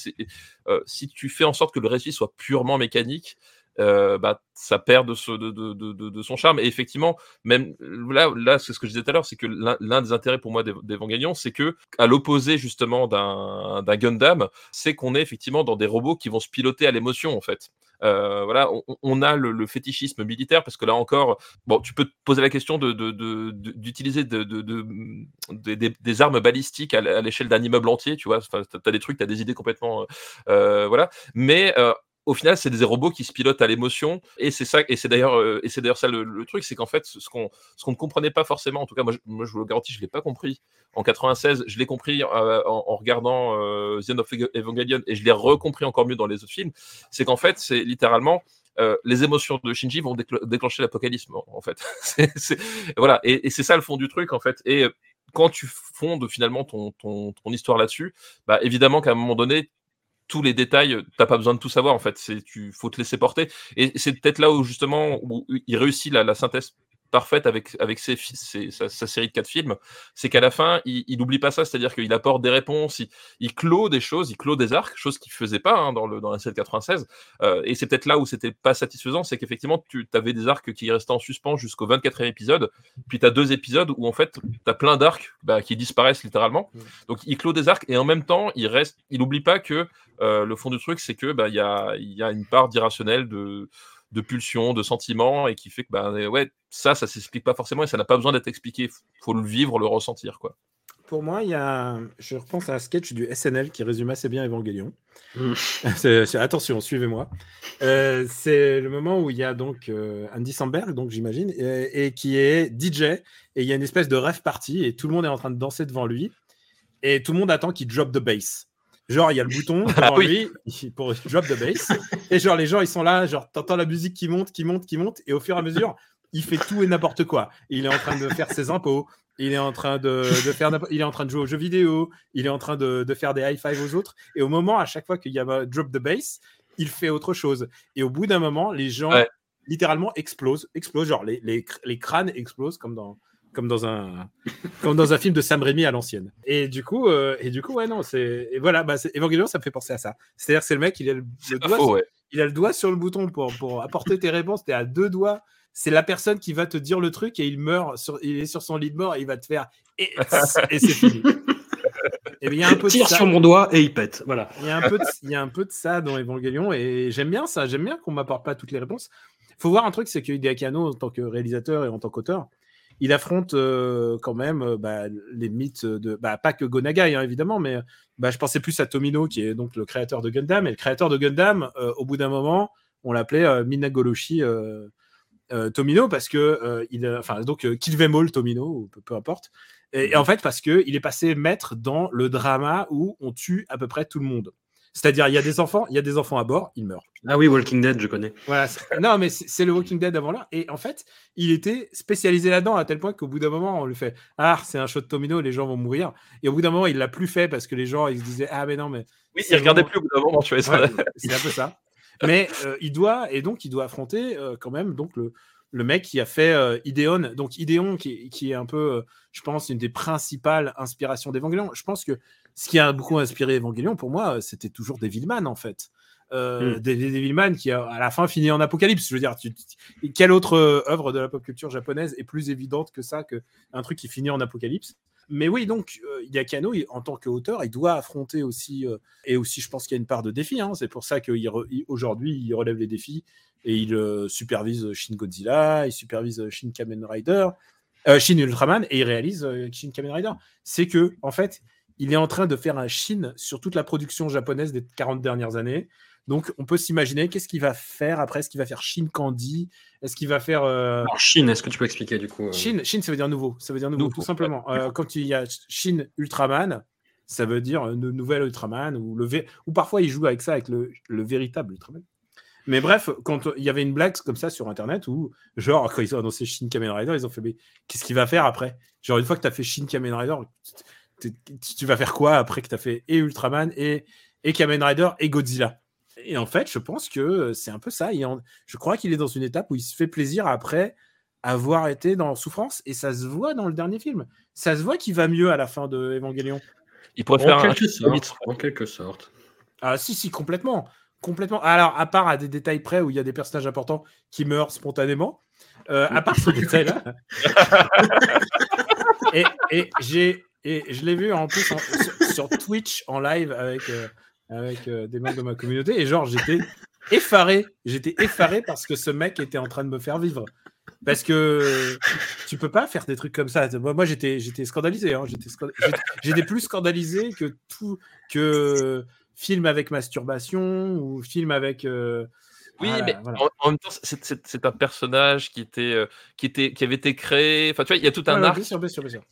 euh, si tu fais en sorte que le récit soit purement mécanique, euh, bah, ça perd de, son charme. Et effectivement, même là, là c'est ce que je disais tout à l'heure, c'est que l'un des intérêts pour moi d'Ev- d'Evangelion, c'est que, à l'opposé justement d'un Gundam, c'est qu'on est effectivement dans des robots qui vont se piloter à l'émotion en fait. Euh, voilà, on, a le, fétichisme militaire parce que là encore, bon, tu peux te poser la question d'utiliser de, de, de- des- armes balistiques à l'échelle d'un immeuble entier, tu vois. T'as t'as des trucs, t'as des idées complètement, euh, voilà. Mais au final, c'est des robots qui se pilotent à l'émotion, et c'est ça, et c'est d'ailleurs, euh, et c'est d'ailleurs ça le, truc, c'est qu'en fait, ce qu'on, ce qu'on ne comprenait pas forcément, en tout cas, moi, je, moi, je vous le garantis, je l'ai pas compris en 96, je l'ai compris euh, en, regardant euh, The End of Evangelion, et je l'ai recompris encore mieux dans les autres films, c'est qu'en fait, c'est littéralement euh, les émotions de Shinji vont décl- déclencher l'apocalypse, en fait. voilà, et, c'est ça le fond du truc, en fait. Et quand tu fondes finalement ton, ton, ton histoire là-dessus, bah, évidemment qu'à un moment donné, tous les détails, t'as pas besoin de tout savoir en fait. C'est tu faut te laisser porter. Et c'est peut-être là où justement où il réussit la, la synthèse parfaite avec avec ses, fi- ses- sa, sa série de quatre films, c'est qu'à la fin il n'oublie pas ça, c'est-à-dire qu'il apporte des réponses, il, il clôt des choses, il clôt des arcs, chose qu'il faisait pas hein, dans le dans la série de 96. Euh, et c'est peut-être là où c'était pas satisfaisant, c'est qu'effectivement tu avais des arcs qui restaient en suspens jusqu'au 24e épisode, puis tu as deux épisodes où en fait tu as plein d'arcs bah, qui disparaissent littéralement. Donc il clôt des arcs et en même temps il reste, il n'oublie pas que euh, le fond du truc, c'est que bah, y, a, y a une part d'irrationnel, de, de pulsion, de sentiment, et qui fait que euh, ouais, ça, ça s'explique pas forcément et ça n'a pas besoin d'être expliqué. Faut le vivre, le ressentir, quoi. Pour moi, il y a, je repense à un sketch du SNL qui résume assez bien Evangelion. Mm. C'est- c'est- attention, suivez-moi. Euh, c'est le moment où il y a donc euh, Andy Samberg, donc j'imagine, et, et qui est DJ, et il y a une espèce de rêve party, et tout le monde est en train de danser devant lui, et tout le monde attend qu'il drop the bass. Genre, il y a le bouton devant Ah oui. lui il- pour drop the bass, et genre, les gens, ils sont là, genre, t'entends la musique qui monte, qui monte, qui monte, et au fur et à mesure, il fait tout et n'importe quoi. Il est en train de faire ses impôts, il est en train de, de faire, il est en train de jouer aux jeux vidéo, il est en train de, de faire des high five aux autres. Et au moment, à chaque fois qu'il y a drop the bass, il fait autre chose. Et au bout d'un moment, les gens Ouais. littéralement explosent, explosent, genre les, les, cr- les crânes explosent comme dans comme dans un comme dans un film de Sam Raimi à l'ancienne. Et du coup, euh, et du coup, ouais non, c'est et voilà, bah, c'est- Evangelion, ça me fait penser à ça. C'est-à-dire, que c'est le mec, il a le, doigt, faux, ouais. il a le doigt sur le bouton pour, pour apporter tes réponses. T'es à deux doigts. C'est la personne qui va te dire le truc et il meurt, sur, il est sur son lit de mort et il va te faire et, et c'est fini. Et bien, il y a un peu de Tire ça. sur mon doigt et il pète. Voilà. Il y a un peu de, il y a un peu de ça dans Evangelion et j'aime bien ça. J'aime bien qu'on m'apporte pas toutes les réponses. Faut voir un truc, c'est que Hideaki Anno, en tant que réalisateur et en tant qu'auteur, il affronte euh, quand même euh, bah, les mythes de, bah, pas que Gonagai hein, évidemment, mais bah, je pensais plus à Tomino qui est donc le créateur de Gundam. Et le créateur de Gundam, euh, au bout d'un moment, on l'appelait Minagoloshi Tomino parce que il, enfin donc Kill Them All Tomino, ou peu, peu importe. Et, et en fait parce que il est passé maître dans le drama où on tue à peu près tout le monde. C'est-à-dire il y a des enfants, il y a des enfants à bord, ils meurent. Ah oui, Walking Dead, je connais. Voilà. Non, mais c'est le Walking Dead avant là. Et en fait, il était spécialisé là-dedans à tel point qu'au bout d'un moment, on lui fait Ah, c'est un show de Tomino, les gens vont mourir. Et au bout d'un moment, il l'a plus fait parce que les gens ils se disaient Ah, mais non, mais. Oui, il regardait plus au bout d'un moment, tu vois. ça- Ouais, c'est un peu ça. Mais euh, il doit, et donc il doit affronter euh, quand même donc le, le mec qui a fait euh, Ideon. Donc Ideon, qui, qui est un peu, euh, je pense, une des principales inspirations d'Evangelion. Je pense que ce qui a beaucoup inspiré Evangelion, pour moi, c'était toujours Devilman, en fait. Euh, Mm. des, des Devilman qui à la fin fini en apocalypse. Je veux dire, tu- tu- quelle autre euh, œuvre de la pop culture japonaise est plus évidente que ça, que un truc qui finit en apocalypse? Mais oui, donc euh, Anno, il- en tant qu'auteur, il doit affronter aussi, euh, et aussi, je pense qu'il y a une part de défi. hein. C'est pour ça qu'aujourd'hui, il relève les défis et il euh, supervise Shin Godzilla, il supervise Shin Kamen Rider, Shin Ultraman, et il réalise Shin Kamen Rider. C'est que, en fait, il est en train de faire un Shin sur toute la production japonaise des 40 dernières années. Donc, on peut s'imaginer qu'est-ce qu'il va faire après? Est-ce qu'il va faire Shin Candy? Est-ce qu'il va faire. euh, Alors, Chine, est-ce que tu peux expliquer du coup euh, Shin, Shin, ça veut dire nouveau. Ça veut dire nouveau, Nouveau, tout simplement. Euh, quand il y a Shin Ultraman, ça veut dire nou- nouvel Ultraman, ou, le vé- ou parfois il joue avec ça, avec le, le véritable Ultraman. Mais bref, quand il y avait une blague comme ça sur Internet où, genre, quand ils ont annoncé Shin Kamen Rider, ils ont fait, mais qu'est-ce qu'il va faire après? Genre, une fois que tu as fait Shin Kamen Rider, tu- vas faire quoi après que tu as fait et Ultraman, et, et Kamen Rider, et Godzilla? Et en fait, je pense que euh, c'est un peu ça. En- Je crois qu'il est dans une étape où il se fait plaisir après avoir été dans souffrance, et ça se voit dans le dernier film. Ça se voit qu'il va mieux à la fin de Evangelion. Il pourrait En faire un quelque film sorte. En quelque sorte. Ah si, si, complètement. Complètement. Alors, à part à des détails près où il y a des personnages importants qui meurent spontanément, euh, à part ce détail-là. et et j'ai et je l'ai vu en plus en- sur, sur Twitch en live avec, euh, avec euh, des membres de ma communauté. Et genre, j'étais effaré. J'étais effaré parce que ce mec était en train de me faire vivre. Parce que tu peux pas faire des trucs comme ça. Moi, moi, j'étais, j'étais scandalisé. hein. J'étais, plus scandalisé que tout, que film avec masturbation ou film avec. euh, Oui, voilà, mais voilà. en, en même temps, c'est- un personnage qui était, euh, qui était, qui avait été créé. Enfin, tu vois, il y a tout un ouais, arc bien sûr, bien sûr, bien sûr.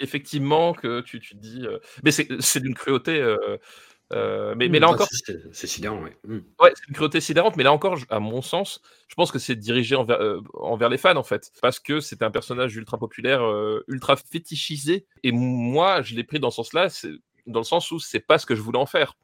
Effectivement que tu, tu te dis. euh, Mais c'est d'une cruauté. euh, mais, mais Mmh, là bah, encore, c'est- sidérant, ouais. Mmh. Ouais, c'est une cruauté sidérante, mais là encore, je- à mon sens, je pense que c'est dirigé envers, euh, envers les fans, en fait. Parce que c'est un personnage ultra populaire, euh, ultra fétichisé. Et moi, je l'ai pris dans ce sens-là, c'est- dans le sens où c'est pas ce que je voulais en faire.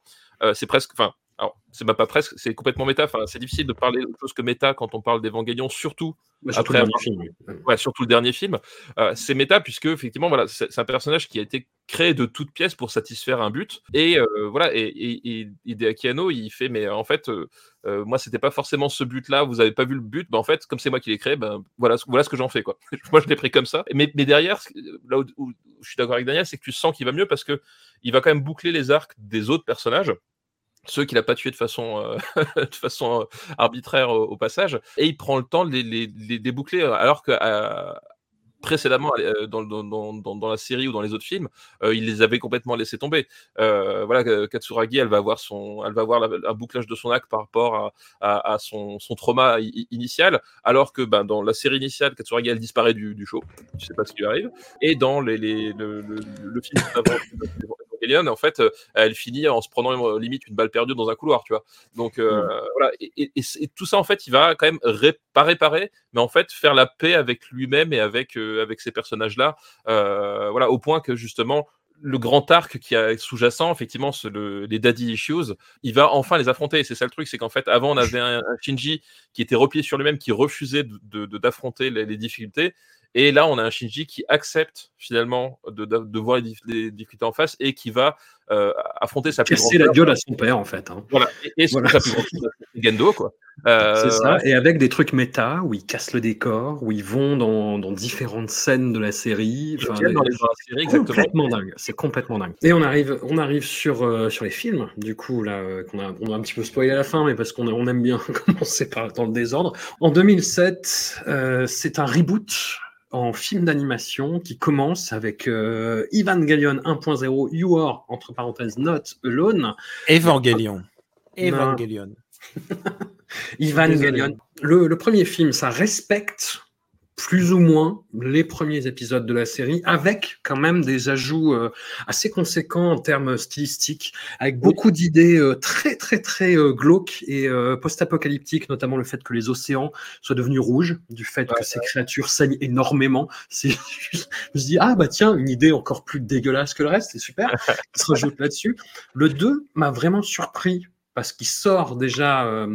C'est presque. Enfin, alors, c'est pas presque, c'est complètement méta. Enfin, c'est difficile de parler de chose que méta quand on parle d'Evangelion, surtout Bah, surtout Après le dernier film. Ouais, surtout le dernier film. Euh, c'est méta puisque effectivement, voilà, c'est un personnage qui a été créé de toutes pièces pour satisfaire un but. Et euh, voilà, et, et, et il fait, mais en fait, euh, euh, moi, c'était pas forcément ce but-là. Vous avez pas vu le but. Ben, en fait, comme c'est moi qui l'ai créé, ben voilà, ce- voilà ce que j'en fais quoi. moi, je l'ai pris comme ça. Mais, mais derrière, là où, où je suis d'accord avec Daniel, c'est que tu sens qu'il va mieux parce que il va quand même boucler les arcs des autres personnages ceux qu'il n'a pas tués de façon, euh, euh, arbitraire au, passage, et il prend le temps de les, déboucler, euh, alors que précédemment, dans, la série ou dans les autres films, il les avait complètement laissés tomber. Voilà, Katsuragi, elle va avoir, un bouclage de son acte par rapport à, son, son trauma initial, alors que ben, dans la série initiale, Katsuragi, elle disparaît du, du show, tu sais pas ce qui lui arrive, et dans les, les, le, le, le film en fait, euh, elle finit en se prenant euh, limite une balle perdue dans un couloir, tu vois. Donc euh, voilà, et, et- et c'est- et tout ça en fait, il va quand même ré- pas réparer, mais en fait faire la paix avec lui-même et avec avec ces personnages-là, voilà, au point que justement le grand arc qui a sous-jacent, effectivement, le- les daddy issues, il va enfin les affronter. C'est ça le truc, c'est qu'en fait, avant, on avait un, un Shinji qui était replié sur lui-même, qui refusait de- de- de- d'affronter les, les difficultés. Et là, on a un Shinji qui accepte finalement de, de- de voir les, les difficultés en face et qui va euh, affronter sa plus Casser grande la gueule à son père, en fait. hein. Voilà. Et, et Voilà. sa plus grande Gendo, quoi. Euh, C'est ça, et avec des trucs méta où ils cassent le décor, où ils vont dans, dans différentes scènes de la série. Enfin, les série, complètement dingue, c'est complètement dingue. Et on arrive, on arrive sur, euh, sur les films, du coup, là, qu'on a, on a un petit peu spoilé à la fin, mais parce qu'on on aime bien commencer par, dans le désordre. En 2007, euh, c'est un reboot en film d'animation qui commence avec euh, Evangelion 1.0, You Are, entre parenthèses, Not Alone. Evangelion. Non. Evangelion. Evangelion. Le, le premier film, ça respecte plus ou moins les premiers épisodes de la série, avec quand même des ajouts euh, assez conséquents en termes stylistiques, avec beaucoup d'idées euh, très très très euh, glauques et euh, post-apocalyptiques, notamment le fait que les océans soient devenus rouges, du fait que ces créatures saignent énormément. Je me suis dit ah bah tiens une idée encore plus dégueulasse que le reste, c'est super, qui se rajoute là-dessus. Le 2 m'a vraiment surpris parce qu'il sort déjà euh,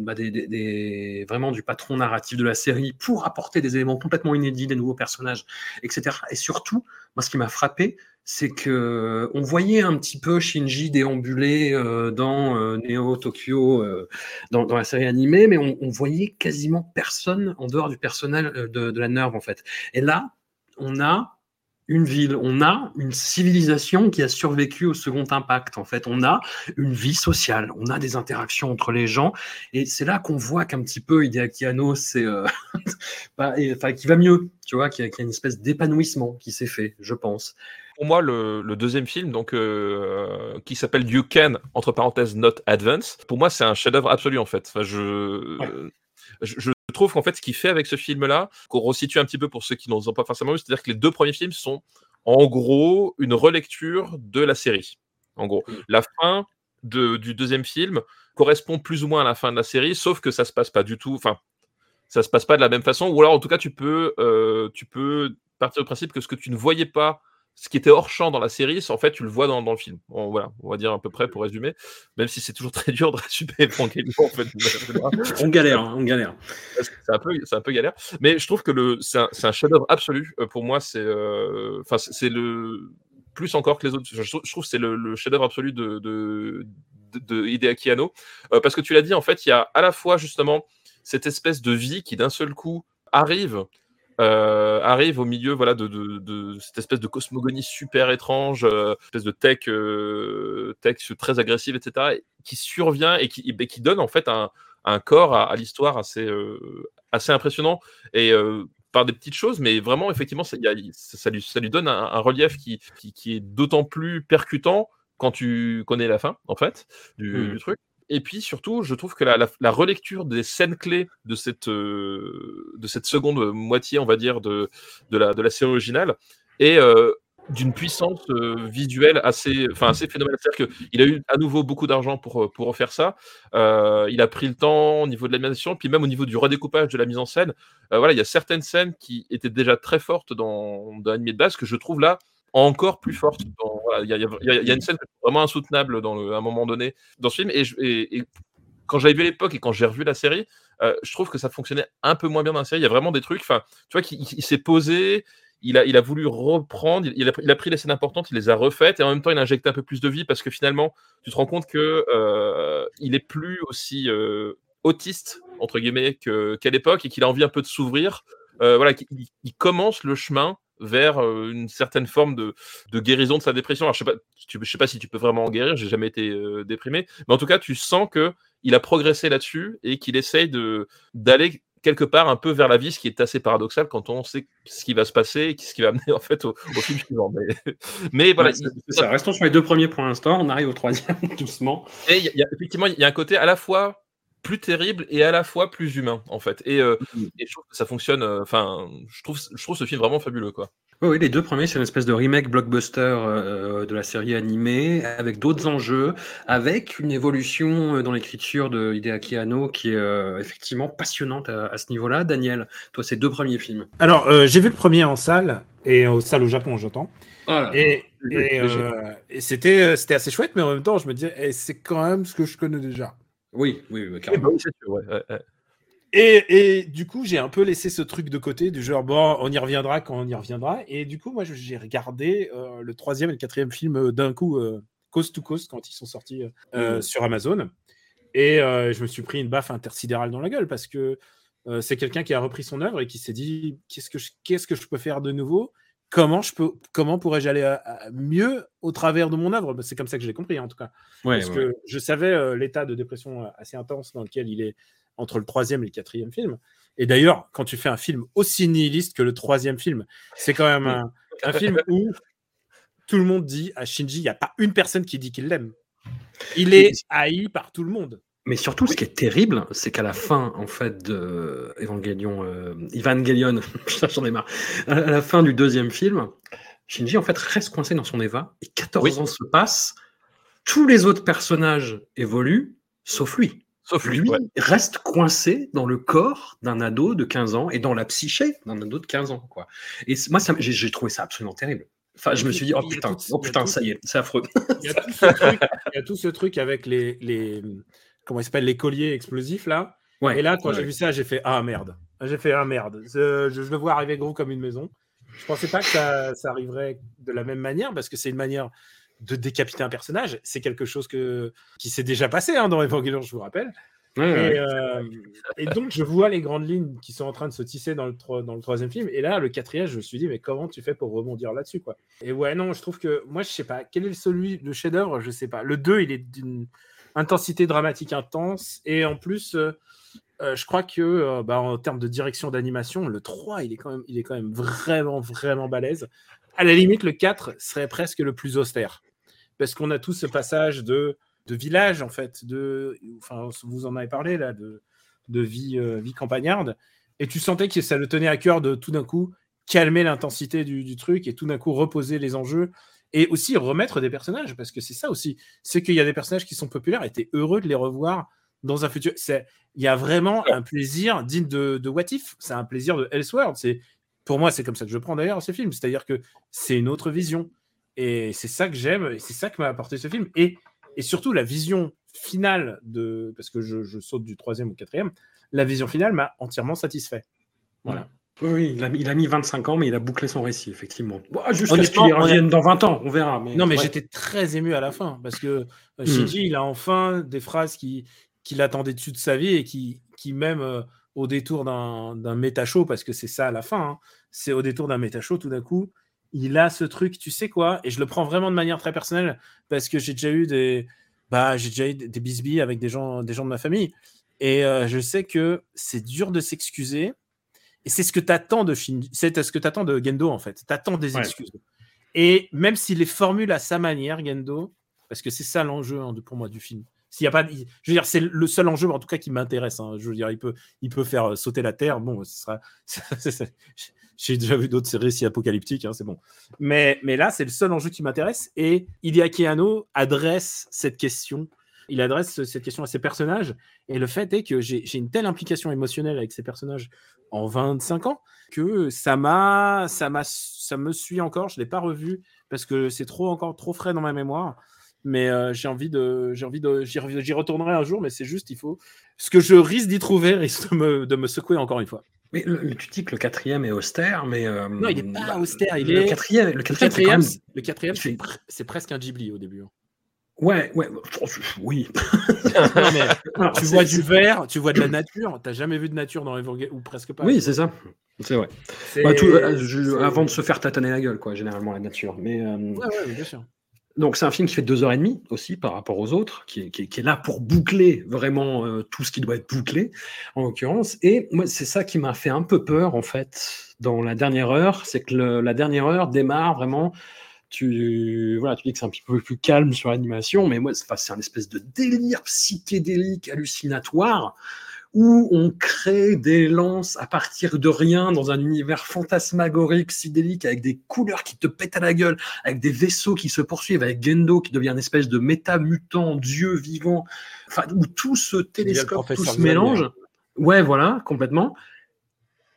bah, des, des- des- vraiment du patron narratif de la série pour apporter des éléments complètement inédits, des nouveaux personnages, etc. Et surtout, moi, ce qui m'a frappé, c'est que on voyait un petit peu Shinji déambuler euh, dans euh, Neo Tokyo, euh, dans, dans la série animée, mais on, on voyait quasiment personne en dehors du personnel euh, de, de la Nerve, en fait. Et là, on a une ville, on a une civilisation qui a survécu au second impact. En fait, on a une vie sociale, on a des interactions entre les gens, et c'est là qu'on voit qu'un petit peu Hideaki Anno, c'est, euh, bah, enfin, qui va mieux, tu vois, qu'il y, y a une espèce d'épanouissement qui s'est fait, je pense. Pour moi, le, le deuxième film, donc euh, qui s'appelle You Can entre parenthèses Not Advance, pour moi, c'est un chef-d'œuvre absolu en fait. Enfin, je, je, je trouve qu'en fait, ce qu'il fait avec ce film-là, qu'on resitue un petit peu pour ceux qui n'ont pas forcément vu, c'est-à-dire que les deux premiers films sont en gros une relecture de la série. En gros, la fin de- du deuxième film correspond plus ou moins à la fin de la série, sauf que ça se passe pas du tout. Enfin, ça se passe pas de la même façon. Ou alors, en tout cas, tu peux, euh, tu peux partir du principe que ce que tu ne voyais pas, ce qui était hors champ dans la série, c'est- en fait, tu le vois dans, dans le film. Bon, voilà, on va dire à peu près pour résumer, même si c'est toujours très dur de résumer en fait. On galère, hein, on galère. C'est un, peu, c'est un peu galère. Mais je trouve que le, c'est un, chef-d'œuvre absolu. Euh, Pour moi, c'est, euh, enfin, c'est- c'est le plus encore que les autres. Je, trouve je trouve que c'est le, le chef-d'œuvre absolu de, de, de, de Hideaki Anno. Euh, parce que tu l'as dit, en fait, il y a à la fois justement cette espèce de vie qui d'un seul coup arrive. Euh, arrive au milieu voilà de, de, de cette espèce de cosmogonie super étrange, euh, espèce de tech, euh, tech très agressive, etc., et qui survient et qui, et qui donne en fait un, un corps à, à l'histoire assez, euh, assez impressionnant et par des petites choses, mais vraiment, effectivement, ça, il y a- ça, ça lui, ça lui donne un, un relief qui, qui, qui est d'autant plus percutant quand tu connais la fin, en fait, du, Mm. du truc. Et puis surtout, je trouve que la, relecture des scènes clés de cette, euh, de cette seconde moitié, on va dire, de, de, la, de la série originale est euh, d'une puissance euh, visuelle assez, assez phénoménale. C'est-à-dire qu'il a eu à nouveau beaucoup d'argent pour, pour refaire ça. Il a pris le temps au niveau de l'animation, puis même au niveau du redécoupage de la mise en scène. Voilà, il y a certaines scènes qui étaient déjà très fortes dans, dans l'animé de base que je trouve là encore plus voilà, Il y, a, une scène vraiment insoutenable dans le, à un moment donné dans ce film. Et, quand j'avais vu l'époque et quand j'ai revu la série, euh, je trouve que ça fonctionnait un peu moins bien dans la série. Il y a vraiment des trucs, enfin, tu vois, qu'il il- il s'est posé, il a, voulu reprendre, il, a, pris les scènes importantes, il les a refaites, et en même temps, il a injecté un peu plus de vie parce que finalement, tu te rends compte que euh, il est plus aussi euh, autiste entre guillemets qu'à l'époque et qu'il a envie un peu de s'ouvrir. Euh, voilà, il commence le chemin vers euh, une certaine forme de, de guérison de sa dépression. Alors, je sais pas, tu- je sais pas si tu peux vraiment en guérir, j'ai jamais été euh, déprimé, mais en tout cas, tu sens que il a progressé là-dessus et qu'il essaye d'aller quelque part un peu vers la vie, ce qui est assez paradoxal quand on sait ce qui va se passer et ce qui va amener en fait au, au film suivant. Mais, mais voilà, Ouais, ça. Restons sur les deux premiers pour l'instant. On arrive au troisième doucement. et a- y a- effectivement, il y a un côté à la fois plus terrible et à la fois plus humain, en fait. Et, euh, et je trouve que ça fonctionne. euh, Enfin, je trouve, je trouve ce film vraiment fabuleux, quoi. Oui, oui, les deux premiers, c'est une espèce de remake blockbuster euh, de la série animée, avec d'autres enjeux, avec une évolution dans l'écriture de Hideaki Anno qui est euh, effectivement passionnante à, à ce niveau-là. Daniel, toi, ces deux premiers films. Alors, euh, j'ai vu le premier en salle, et au salle au Japon, j'entends. Et, et, léger. et c'était c'était assez chouette, mais en même temps, je me disais, eh, c'est quand même ce que je connais déjà. Oui, oui, oui, Eh ben carrément. ouais, ouais, ouais. Et, et du coup, j'ai un peu laissé ce truc de côté, du genre, bon, on y reviendra quand on y reviendra. Et du coup, moi, je- j'ai regardé euh, le troisième et le quatrième film euh, d'un coup, euh, Coast to Coast, quand ils sont sortis euh, Mhm. sur Amazon. Et euh, je me suis pris une baffe intersidérale dans la gueule parce que euh, c'est quelqu'un qui a repris son œuvre et qui s'est dit qu'est-ce que je, qu'est-ce que je peux faire de nouveau? Comment je peux, comment pourrais-je aller à- à mieux au travers de mon œuvre? Bah, C'est comme ça que je l'ai compris, en tout cas. Ouais, Parce ouais. que je savais euh, l'état de dépression euh, assez intense dans lequel il est entre le troisième et le quatrième film. Et d'ailleurs, quand tu fais un film aussi nihiliste que le troisième film, c'est quand même un, un film où tout le monde dit à Shinji, il n'y a pas une personne qui dit qu'il l'aime. Il est haï par tout le monde. Mais surtout, ce qui est terrible, c'est qu'à la fin, en fait, de Evangelion, euh, Evangelion, j'en ai marre, à la fin du deuxième film, Shinji, en fait, reste coincé dans son Eva, et 14 Oui. ans se passent, tous les autres personnages évoluent, sauf lui. Sauf lui, Lui ouais. reste coincé dans le corps d'un ado de 15 ans et dans la psyché d'un ado de 15 ans. Quoi. Et moi, j'ai trouvé ça absolument terrible. Enfin, je me suis dit, oh putain, tout- oh putain, ça y est, c'est affreux. Il y a tout ce truc, il y a tout ce truc avec les, les comment il s'appelle les colliers explosifs là. Ouais, Et là, quand ouais. j'ai vu ça, j'ai fait ah merde. J'ai fait ah merde. Je, je le vois arriver gros comme une maison. Je pensais pas que ça, ça arriverait de la même manière parce que c'est une manière de décapiter un personnage. C'est quelque chose que, qui s'est déjà passé hein, dans Evangelion, je vous rappelle. Ouais. Euh, et donc, je vois les grandes lignes qui sont en train de se tisser dans le, tro- dans le troisième film. Et là, le quatrième, je me suis dit, mais comment tu fais pour rebondir là-dessus quoi? Et ouais, non, je trouve que moi, je sais pas. Quel est celui, le chef-d'œuvre? Je sais pas. Le 2, il est d'une intensité dramatique intense. Et en plus, euh, euh, je crois que euh, bah, en termes de direction d'animation, le 3, il est, quand même, il est quand même vraiment, vraiment balèze. À la limite, le 4 serait presque le plus austère. Parce qu'on a tout ce passage de, de village, en fait, de, enfin, vous en avez parlé, là, de, de vie, vie campagnarde. Et tu sentais que ça le tenait à cœur de tout d'un coup calmer l'intensité du, du truc et tout d'un coup reposer les enjeux et aussi remettre des personnages parce que c'est ça aussi. C'est qu'il y a des personnages qui sont populaires et t'es heureux de les revoir dans un futur. C'est il y a vraiment un plaisir digne de, de What If. C'est un plaisir de Elseworld c'est pour moi c'est comme ça que je prends d'ailleurs ces films. C'est à dire que c'est une autre vision. Et c'est ça que j'aime et c'est ça que m'a apporté ce film. Et, et surtout la vision finale de parce que je, je saute du troisième au quatrième la vision finale m'a entièrement satisfait. Voilà Oui, oui, il a, mis- il a mis 25 ans, mais il a bouclé son récit, effectivement. Bon, Jusqu'à ce Honnêtement, qu'il revienne dans 20 ans, on verra. Mais, Non, mais ouais. j'étais très ému à la fin parce que euh, Hmm. Shinji, il a enfin des phrases qui, qui l'attendaient dessus de sa vie et qui, qui même euh, au détour d'un d'un méta show, parce que c'est ça à la fin, hein, c'est au détour d'un méta show, tout d'un coup, il a ce truc, tu sais quoi, et je le prends vraiment de manière très personnelle parce que j'ai déjà eu des, bah, j'ai déjà eu des des bisbilles avec des gens, des gens de ma famille et euh, je sais que c'est dur de s'excuser. Et c'est ce que tu attends de Shinji, c'est ce que tu attends de Gendo en fait. Tu attends des Ouais. excuses. Et même s'il les formule à sa manière, Gendo, Parce que c'est ça l'enjeu hein, pour moi du film. S'il y a pas, je veux dire, c'est le seul enjeu en tout cas qui m'intéresse. hein. Je veux dire, il peut, il peut faire euh, sauter la terre. Bon, ce sera. J'ai déjà vu d'autres récits apocalyptiques, hein, c'est bon. Mais, mais là, c'est le seul enjeu qui m'intéresse. Et Hideaki Anno adresse cette question. Il adresse cette question à ses personnages. Et le fait est que j'ai une telle implication émotionnelle avec ces personnages en 25 ans que ça m'a, ça m'a, ça me suit encore. Je l'ai pas revu parce que c'est trop encore trop frais dans ma mémoire. Mais euh, j'ai envie de, j'ai envie de, j'y retournerai un jour. Mais c'est juste, il faut, ce que je risque d'y trouver risque de me, de me secouer encore une fois. Mais le- tu dis que le quatrième est austère, mais. euh, Non, il est pas bah, austère. Il le est quatrième, le quatrième, Le quatrième, c'est presque un Ghibli au début. Ouais, ouais, oui. Non, mais Alors, tu vois du vert, tu vois de la nature. T'as jamais vu de nature dans Evangelion ou presque pas. Oui, c'est ça. C'est vrai. Bah, tout- euh, je- avant de se faire tâtonner la gueule, quoi, généralement, la nature. Mais, euh, Ouais, ouais, bien sûr. Donc c'est un film qui fait deux heures et demie aussi par rapport aux autres, qui est, qui est- qui est là pour boucler vraiment euh, tout ce qui doit être bouclé, en l'occurrence. Et moi, c'est ça qui m'a fait un peu peur, en fait, dans la dernière heure, c'est que le- la dernière heure démarre vraiment... Tu, voilà, tu dis que c'est un petit peu plus calme sur l'animation, mais moi, c'est un espèce de délire psychédélique hallucinatoire où on crée des lances à partir de rien dans un univers fantasmagorique, psychédélique, avec des couleurs qui te pètent à la gueule, avec des vaisseaux qui se poursuivent, avec Gendo qui devient une espèce de méta-mutant, dieu vivant, enfin, où tout se télescope, tout se mélange. Ouais, voilà, complètement.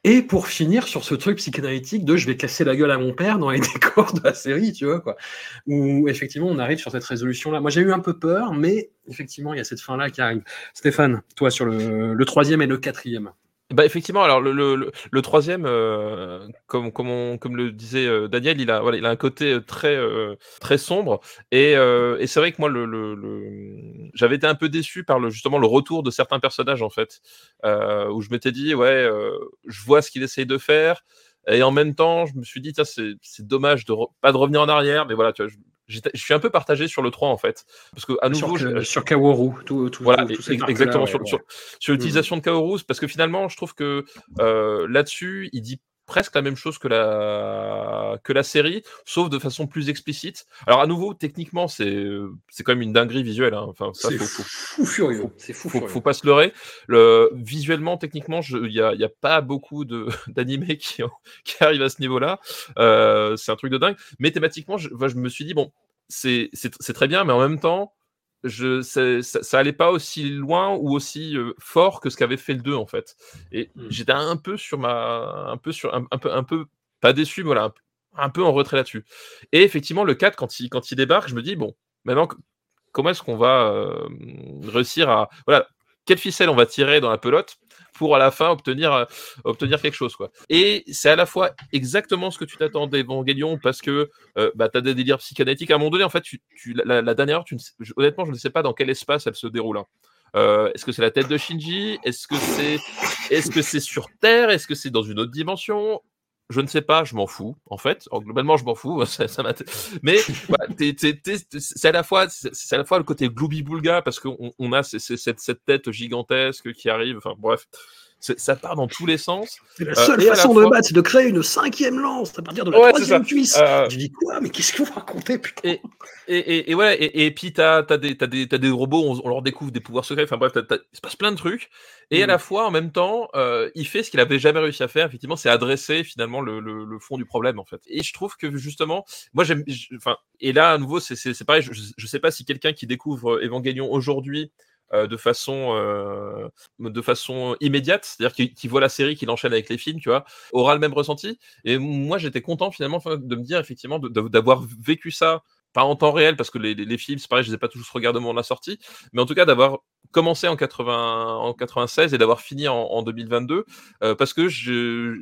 Et pour finir sur ce truc psychanalytique de je vais casser la gueule à mon père dans les décors de la série, tu vois, quoi. Où effectivement on arrive sur cette résolution-là. Moi j'ai eu un peu peur, mais effectivement il y a cette fin-là qui arrive. Stéphane, toi sur le, le troisième et le quatrième. Bah effectivement, alors le, le, le- troisième, euh, comme, comme, on- comme le disait euh, Daniel, il a, voilà, il a un côté euh, très, euh, très sombre. Et, euh, et c'est vrai que moi, le, le, le- j'avais été un peu déçu par le, justement le retour de certains personnages, en fait, euh, où je m'étais dit, ouais, euh, je vois ce qu'il essaye de faire. Et en même temps, je me suis dit, tiens, c'est c'est dommage de re- pas de revenir en arrière, mais voilà, tu vois, je suis un peu partagé sur le 3, en fait. Parce que, à sur, nouveau, je- sur Kaworu, tout, tout, voilà, tout- ex- arc-là, exactement ouais, sur, ouais. sur, sur l'utilisation de Kaoru, parce que finalement, je trouve que euh, là-dessus, il dit presque la même chose que la, que la série, sauf de façon plus explicite. Alors, à nouveau, techniquement, c'est c'est quand même une dinguerie visuelle. hein. Enfin, ça, C'est faut, faut, fou furieux. C'est fou faut, furieux. faut pas se leurrer. Le, visuellement, techniquement, il n'y a, y a pas beaucoup de- d'animés qui, ont- qui arrivent à ce niveau-là. Euh, c'est un truc de dingue. Mais thématiquement, je, enfin, je me suis dit, bon, c'est c'est- c'est très bien, mais en même temps, je, ça, ça allait pas aussi loin ou aussi euh, fort que ce qu'avait fait le 2, en fait. Et Mm. j'étais un peu sur ma. Un peu, sur, un, un peu, un peu, pas déçu, mais voilà, un, peu- un peu en retrait là-dessus. Et effectivement, le 4, quand il, quand il débarque, je me dis, bon, maintenant, comment est-ce qu'on va euh, réussir à. Voilà, quelle ficelle on va tirer dans la pelote pour à la fin obtenir, euh, obtenir quelque chose. Quoi. Et c'est à la fois exactement ce que tu t'attends d'Evangelion parce que euh, bah, tu as des délires psychanalytiques. À un moment donné, en fait, tu, tu- la, dernière heure, tu honnêtement, je ne sais pas dans quel espace elle se déroule. hein. Euh, est-ce que c'est la tête de Shinji? Est-ce que c'est est -ce c'est sur Terre? Est-ce que c'est dans une autre dimension? Je ne sais pas, je m'en fous, en fait. Globalement, je m'en fous. Ça, Mais c'est à la fois, c'est à la fois le côté glooby boulga parce qu'on on a cette, cette tête gigantesque qui arrive. Enfin bref, ça part dans tous les sens. Et la Euh, seule la façon de fois- battre, c'est de créer une cinquième lance à partir de la Ouais, c'est troisième cuisse. Euh, Je dis quoi? Mais qu'est-ce que vous racontez, putain? Et, et, et, et voilà, et, puis t'as as des, des, des robots, on, on leur découvre des pouvoirs secrets, enfin bref, il se passe plein de trucs. Et à Mm. la fois, en même temps, euh, il fait ce qu'il avait jamais réussi à faire, effectivement, c'est adresser finalement le, le, le fond du problème, en fait. Et je trouve que justement, moi j'aime, enfin, et là, à nouveau, c'est- c'est c'est pareil, je, je sais pas si quelqu'un qui découvre Evangelion aujourd'hui, euh, de façon euh, de façon immédiate, c'est-à-dire qui, voit la série, qui l'enchaîne avec les films, tu vois, aura le même ressenti. Et moi, j'étais content finalement de me dire effectivement d'avoir vécu ça pas en temps réel parce que les, les- films, c'est pareil, je les ai pas tous regardés au moment de la sortie, mais en tout cas d'avoir commencé en 80, en 96 et d'avoir fini en, en 2022 euh, parce que je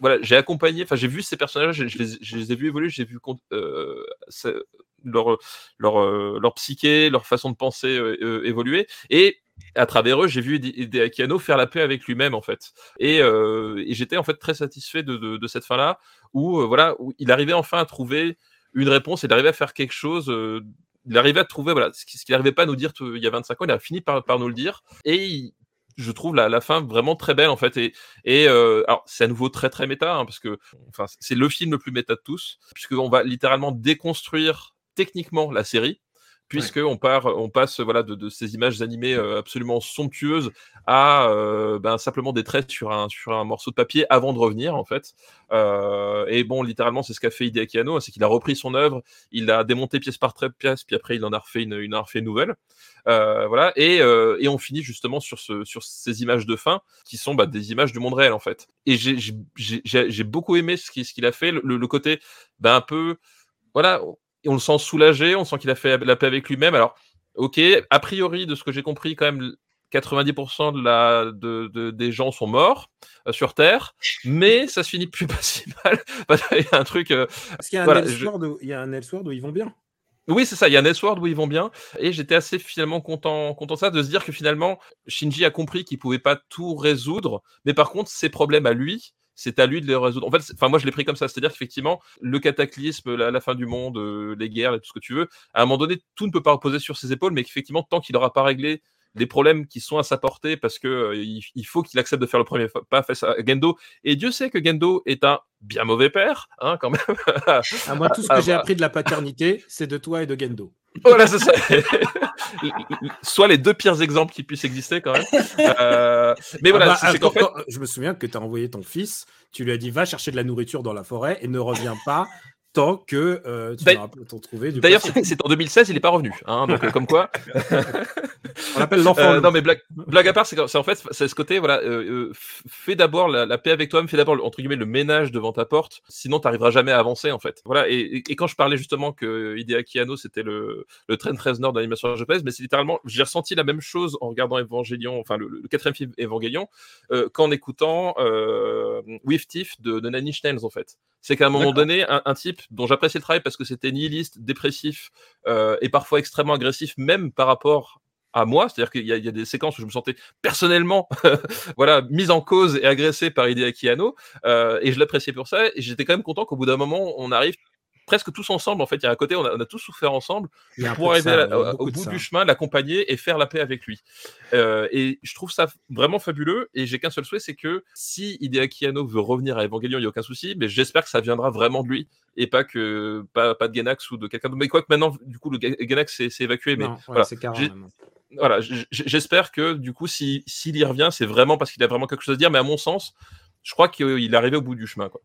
voilà, j'ai accompagné, enfin j'ai vu ces personnages, je, je les, ai vus évoluer, j'ai vu euh, leur leur euh, leur psyché, leur façon de penser euh, euh, évoluer et à travers eux, j'ai vu Hideaki Anno faire la paix avec lui-même en fait. Et, euh, et j'étais en fait très satisfait de, de, cette fin-là, où euh, voilà, où il arrivait enfin à trouver une réponse, il arrivait à faire quelque chose. euh, il arrivait à trouver voilà ce qui- ce qu'il n'arrivait pas à nous dire il y a 25 ans, il a fini par, par nous le dire. Et je trouve la, fin vraiment très belle en fait. Et, et euh, c'est à nouveau très très méta hein, parce que enfin c'est le film le plus méta de tous, puisqu'on va littéralement déconstruire techniquement la série puisque on part, on passe voilà de, de ces images animées euh, absolument somptueuses à euh, ben, simplement des traits sur un sur un morceau de papier avant de revenir en fait. Euh, et bon, littéralement, c'est ce qu'a fait Hideaki Anno, c'est qu'il a repris son œuvre, il a démonté pièce par pièce, puis après il en a refait une, une, a refait une nouvelle. Voilà, et, et, on finit justement sur, ce, sur ces images de fin qui sont bah, des images du monde réel en fait. Et j'ai beaucoup aimé ce qu'il ce qu'il a fait, le, le côté bah, un peu, voilà, on le sent soulagé, on sent qu'il a fait la paix avec lui-même. Alors, ok, a priori, de ce que j'ai compris, quand même, 90% de la, de, de, des gens sont morts euh, sur Terre, mais ça se finit plus pas si mal. il y a un truc. Euh, Parce qu'il y a un voilà, je... où, il y a un Elseworld où ils vont bien. Oui, c'est ça. Il y a un Elseworld où ils vont bien, et j'étais assez finalement content, content de ça, de se dire que finalement Shinji a compris qu'il pouvait pas tout résoudre, mais par contre ses problèmes à lui, c'est à lui de les résoudre. En fait, enfin moi je l'ai pris comme ça, c'est-à-dire qu'effectivement le cataclysme, la, la, fin du monde, euh, les guerres, tout ce que tu veux, à un moment donné tout ne peut pas reposer sur ses épaules, mais qu'effectivement tant qu'il n'aura pas réglé les problèmes qui sont à sa portée parce que euh, il, il, faut qu'il accepte de faire le premier pas face à Gendo. Et Dieu sait que Gendo est un bien mauvais père, hein, quand même. à moi, tout ce que j'ai appris de la paternité, c'est de toi et de Gendo. Voilà, c'est ça. Soit les deux pires exemples qui puissent exister quand même. Euh, mais voilà, ah bah, c'est fait... je me souviens que tu as envoyé ton fils, tu lui as dit va chercher de la nourriture dans la forêt et ne reviens pas tant que euh, tu n'auras pas trouvé. D'ailleurs, c'est en 2016, il n'est pas revenu. Hein, donc, euh, comme quoi. On l'appelle l'enfant. Euh, non, mais blague, blague à part, c'est en fait, c'est ce côté, voilà, euh, fais d'abord la, la, paix avec toi-même, fais d'abord, entre guillemets, le ménage devant ta porte, sinon tu n'arriveras jamais à avancer, en fait. Voilà, et, et, et, quand je parlais justement que Hideaki Anno, c'était le, le train 13 Nord d'animation japonaise, mais c'est littéralement, j'ai ressenti la même chose en regardant Evangelion, enfin, le, le quatrième film Evangelion, euh, qu'en écoutant euh, With Tiff de, de Nanny Schnells, en fait. C'est qu'à un moment donné, un, un, type dont j'appréciais le travail parce que c'était nihiliste, dépressif euh, et parfois extrêmement agressif, même par rapport à moi, c'est-à-dire qu'il y, y, a des séquences où je me sentais personnellement, voilà, mise en cause et agressé par Hideaki Anno, euh, et je l'appréciais pour ça, et j'étais quand même content qu'au bout d'un moment, on arrive presque tous ensemble. En fait, il y a un côté, on a, on a tous souffert ensemble pour arriver ça, la, au bout du chemin, l'accompagner et faire la paix avec lui. Euh, et je trouve ça vraiment fabuleux. Et j'ai qu'un seul souhait, c'est que si Hideaki Anno veut revenir à Evangelion, il n'y a aucun souci. Mais j'espère que ça viendra vraiment de lui et pas que pas, pas de Genax ou de quelqu'un d'autre. Mais quoi que maintenant, du coup, le Genax s'est évacué. Mais voilà, c'est voilà, j'espère que du coup, s'il si, y revient, c'est vraiment parce qu'il a vraiment quelque chose à dire. Mais à mon sens, je crois qu'il est arrivé au bout du chemin. Quoi.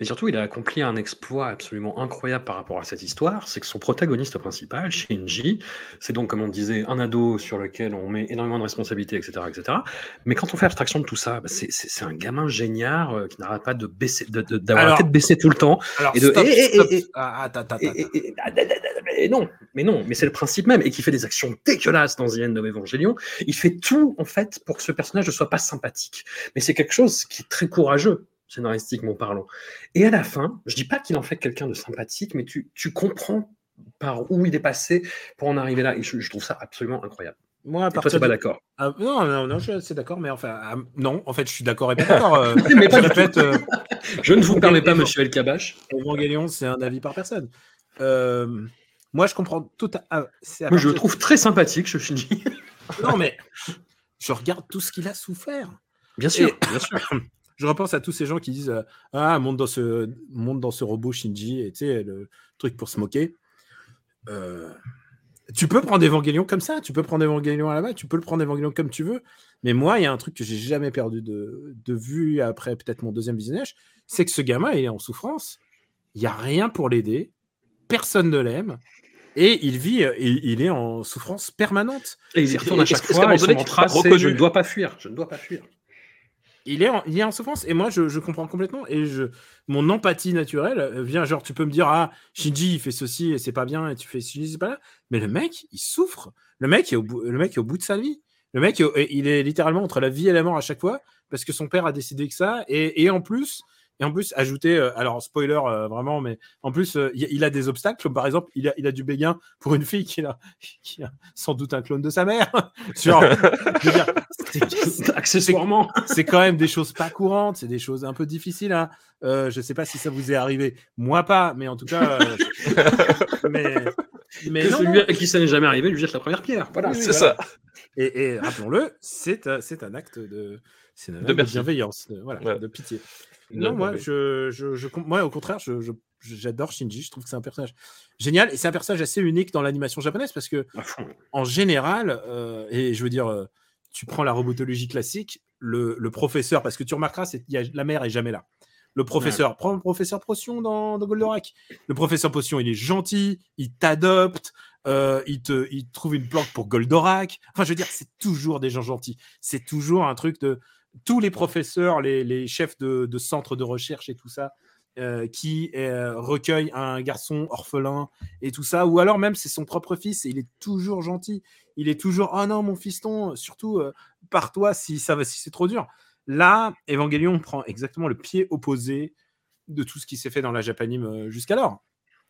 Mais surtout, il a accompli un exploit absolument incroyable par rapport à cette histoire, c'est que son protagoniste principal, Shinji, c'est donc, comme on disait, un ado sur lequel on met énormément de responsabilités, etc., etc. Mais quand on fait abstraction de tout ça, bah c'est un gamin génial euh, qui n'arrête pas de baisser, d'avoir la tête baissée tout le temps. Alors, et de, stop, et, et, stop. et, Ah, attends, attends, et- et- et- et non, mais non, mais c'est le principe même, et qui fait des actions dégueulasses dans The End of Evangelion. Il fait tout, en fait, pour que ce personnage ne soit pas sympathique. Mais c'est quelque chose qui est très courageux, scénaristiquement parlant. Et à la fin, je dis pas qu'il en fait quelqu'un de sympathique, mais tu, tu comprends par où il est passé pour en arriver là. Et je, je trouve ça absolument incroyable. Moi, à Et toi, partir t'es pas de- d'accord? Ah, non, non, non, je suis assez d'accord, mais enfin, ah, non, en fait, je suis d'accord et pas d'accord. euh, Mais pas je répète, euh, Je ne vous permets pas, monsieur El Kabash. Evangelion, c'est un avis par personne. Euh, moi, je comprends tout à, ah, c'est à Moi, je le partir- trouve très sympathique, ce Shinji. Non, mais je regarde tout ce qu'il a souffert. Bien sûr, Et- bien sûr. Je repense à tous ces gens qui disent euh, Ah, monte dans, ce, monte dans ce robot Shinji, et tu sais, le truc pour se moquer. Euh, tu peux prendre Evangelion comme ça, tu peux prendre Evangelion à la main, tu peux le prendre Evangelion comme tu veux. Mais moi, il y a un truc que j'ai jamais perdu de, de vue après peut-être mon deuxième visionnage, c'est que ce gamin, il est en souffrance. Il n'y a rien pour l'aider. Personne ne l'aime. Et il vit, euh, il, il est en souffrance permanente. Et il y retourne à chaque un fois, moment donné, tu reconnu je ne dois pas fuir, je ne dois pas fuir. Il est en, il est en souffrance. Et moi je, comprends complètement. Et je mon empathie naturelle euh, vient genre tu peux me dire ah Shinji il fait ceci et c'est pas bien et tu fais Shinji c'est pas là mais le mec il souffre. Le mec est au bout, le mec est au bout de sa vie. Le mec il est littéralement entre la vie et la mort à chaque fois parce que son père a décidé que ça. Et en plus et en plus ajouter euh, alors spoiler euh, vraiment mais en plus euh, il, a des obstacles comme par exemple il a, il a du béguin pour une fille qui a, qui a sans doute un clone de sa mère genre dire, c'est- Accessoirement. c'est quand même des choses pas courantes, c'est des choses un peu difficiles. Hein. Euh, je sais pas si ça vous est arrivé, moi pas, mais en tout cas, euh, mais, mais Que non, celui non. à qui ça n'est jamais arrivé lui jette la première pierre. Voilà. Oui, C'est voilà. ça. Et, et rappelons-le, c'est un- c'est un acte de C'est une De de, bienveillance, de, voilà, Ouais. de pitié. Non, moi, je, je, je moi, au contraire, je, j'adore Shinji. Je trouve que c'est un personnage génial et c'est un personnage assez unique dans l'animation japonaise parce que en général, euh, et je veux dire, euh, tu prends la robotologie classique, le, le professeur, parce que tu remarqueras, y a- la mère est jamais là. Le professeur, prends le professeur Potion dans, dans Goldorak. Le professeur Potion, il est gentil, il t'adopte, euh, il, te, il trouve une planque pour Goldorak. Enfin, je veux dire, c'est toujours des gens gentils. C'est toujours un truc de. Tous les professeurs, les, les chefs de, de centres de recherche et tout ça, euh, qui euh, recueillent un garçon orphelin et tout ça, ou alors même c'est son propre fils et il est toujours gentil. Il est toujours ah non mon fiston, surtout euh, par toi si ça va, si c'est trop dur. Là, Evangelion prend exactement le pied opposé de tout ce qui s'est fait dans la Japanime euh, jusqu'alors.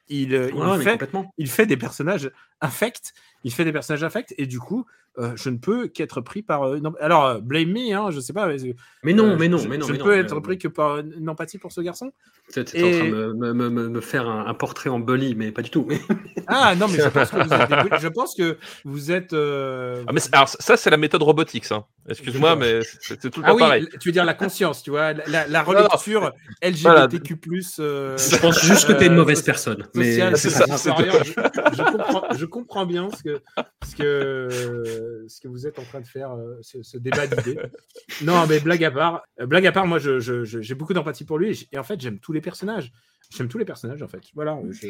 Il, euh, fait, il fait des personnages infects, il fait des personnages infects, et du coup, euh, je ne peux qu'être pris par. euh, non, alors, euh, blame me, hein, je sais pas. mais, Mais non, euh, mais non, je, mais non. je ne peux être euh, pris que par euh, une empathie pour ce garçon. Tu es en train de me, me- me- me faire un, un portrait en bully, mais pas du tout. Ah non, mais je pense que vous êtes. des- je pense que vous êtes euh, Ah, mais alors, ça, c'est la méthode robotique, ça. Excuse-moi, mais c'est tout le Ah temps oui, pareil. tu veux dire la conscience, tu vois, la, la- relecture LGBTQ+. euh, Je pense juste que tu es une euh, mauvaise personne. Mais social, c'est ça. Je, je comprends, je comprends bien ce que, ce, que, ce que vous êtes en train de faire, euh, ce, ce débat d'idées. Non, mais blague à part, euh, blague à part, moi, je- je- je- j'ai beaucoup d'empathie pour lui et, en fait, j'aime tous les personnages. J'aime tous les personnages, en fait. Voilà. je-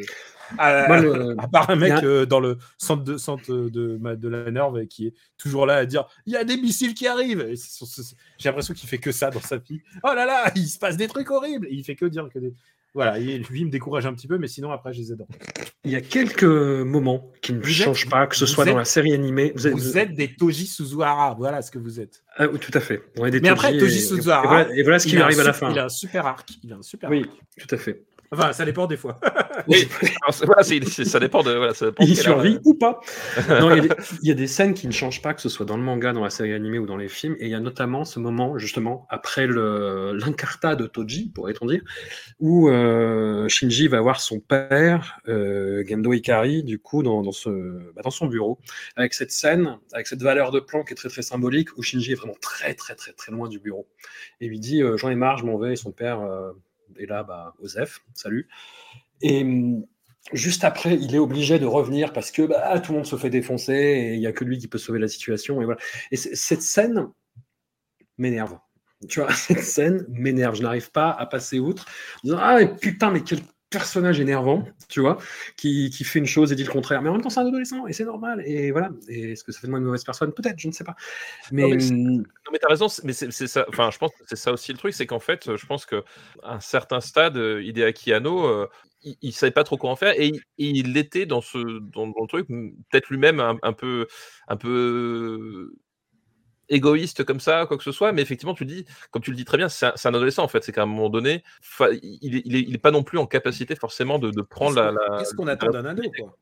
à, Moi, le- à part un mec a- euh, dans le centre de, centre de, ma- de la Nerve qui est toujours là à dire il y a des missiles qui arrivent. J'ai l'impression qu'il fait que ça dans sa vie. Oh là là, il se passe des trucs horribles. Et il fait que dire que des. Voilà, et lui, il me décourage un petit peu, mais sinon, après, je les adore. Il y a quelques moments qui ne Vous changent êtes- pas, que ce soit dans la série animée. Vous êtes, Vous êtes des Toji Suzuhara, voilà ce que vous êtes. Ah oui, tout à fait. On est des Mais après, Toji et- Suzuhara, Et, voilà, et voilà ce qui lui arrive à la fin. Il a un super arc. Il a un super Oui, arc. tout à fait. Enfin, ça dépend des fois. Oui, ça dépend de. Voilà, ça dépend de Il survit euh, ou pas Non, il y, a des, il y a des scènes qui ne changent pas, que ce soit dans le manga, dans la série animée ou dans les films. Et il y a notamment ce moment, justement, après le- l'incarta de Toji, pourrait-on dire, où euh, Shinji va voir son père, euh, Gendo Ikari, du coup, dans, dans, ce, bah, dans son bureau, avec cette scène, avec cette valeur de plan qui est très très symbolique, où Shinji est vraiment très très très très loin du bureau. Et lui dit euh, J'en ai marre, je m'en vais. Et son père est là, bah, Osef, salut. Et hum, juste après, il est obligé de revenir parce que bah, tout le monde se fait défoncer et il n'y a que lui qui peut sauver la situation. Et, voilà. et cette scène m'énerve. Tu vois, cette scène m'énerve. Je n'arrive pas à passer outre. ah, putain, mais quel personnage énervant, tu vois, qui, qui fait une chose et dit le contraire. Mais en même temps, c'est un adolescent et c'est normal. Et voilà. Et est-ce que ça fait de moi une mauvaise personne? Peut-être, je ne sais pas. Mais, Non, mais hum, Non, mais t'as raison, mais c'est ça. Enfin, je pense que c'est ça aussi le truc, c'est qu'en fait, je pense que à un certain stade, euh, Hideaki Anno, euh, il, il savait pas trop quoi en faire et, il- était dans ce dans, dans le truc, peut-être lui-même un, un peu un peu égoïste comme ça, quoi que ce soit. Mais effectivement, tu le dis, comme tu le dis très bien, c'est un, adolescent en fait. C'est qu'à un moment donné, il, est, il, est, il est pas non plus en capacité forcément de, de prendre la. la- Qu'est-ce qu'on attend d'un ado, quoi?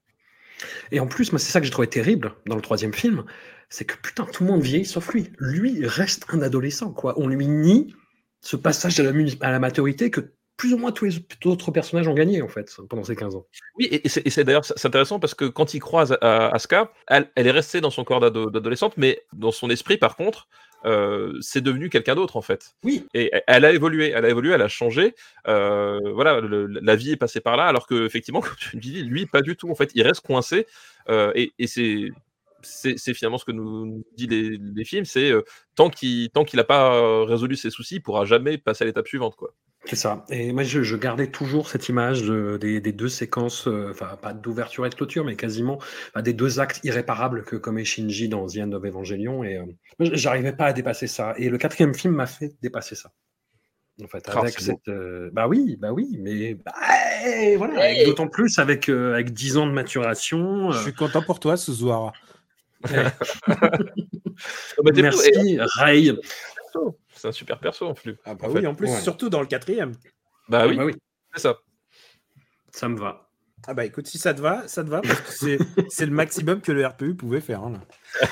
Et en plus, moi, c'est ça que j'ai trouvé terrible dans le troisième film, c'est que putain, tout le monde vieillit sauf lui. Lui reste un adolescent, quoi. On lui nie ce passage à la, muni- à la maturité que plus ou moins tous les autres personnages ont gagné, en fait, pendant ces 15 ans. Oui, et, c'est d'ailleurs intéressant parce que quand il croise à- Asuka, elle, elle est restée dans son corps d'ado- d'adolescente, mais dans son esprit, par contre, euh, c'est devenu quelqu'un d'autre en fait. Oui. Et elle- a évolué, elle a évolué, elle a changé. euh, voilà, le- la vie est passée par là, alors que effectivement, comme tu dis, lui, pas du tout. En fait, il reste coincé. euh, et et c'est finalement ce que nous nous dit les, les films, c'est euh, tant qu'il tant qu'il n'a pas euh, résolu ses soucis, il pourra jamais passer à l'étape suivante, quoi. C'est ça. Et moi, je, je gardais toujours cette image de- des, des deux séquences, euh, enfin, pas d'ouverture et de clôture, mais quasiment des deux actes irréparables que commet Shinji dans The End of Evangelion. Et euh, j'arrivais pas à dépasser ça. Et le quatrième film m'a fait dépasser ça. En fait, Ah, avec cette. euh, bah oui, bah oui, mais bah, eh, voilà, d'autant plus avec, euh, avec 10 ans de maturation. Je suis content pour toi, Suzuhara. Bah, merci, Ray. C'est un super perso en plus. Ah bah En oui, fait. en plus, ouais. surtout dans le quatrième. Bah oui, Bah oui, c'est ça. ça me va. Ah bah écoute, si ça te va, ça te va, parce que c'est, c'est le maximum que le RPU pouvait faire. hein,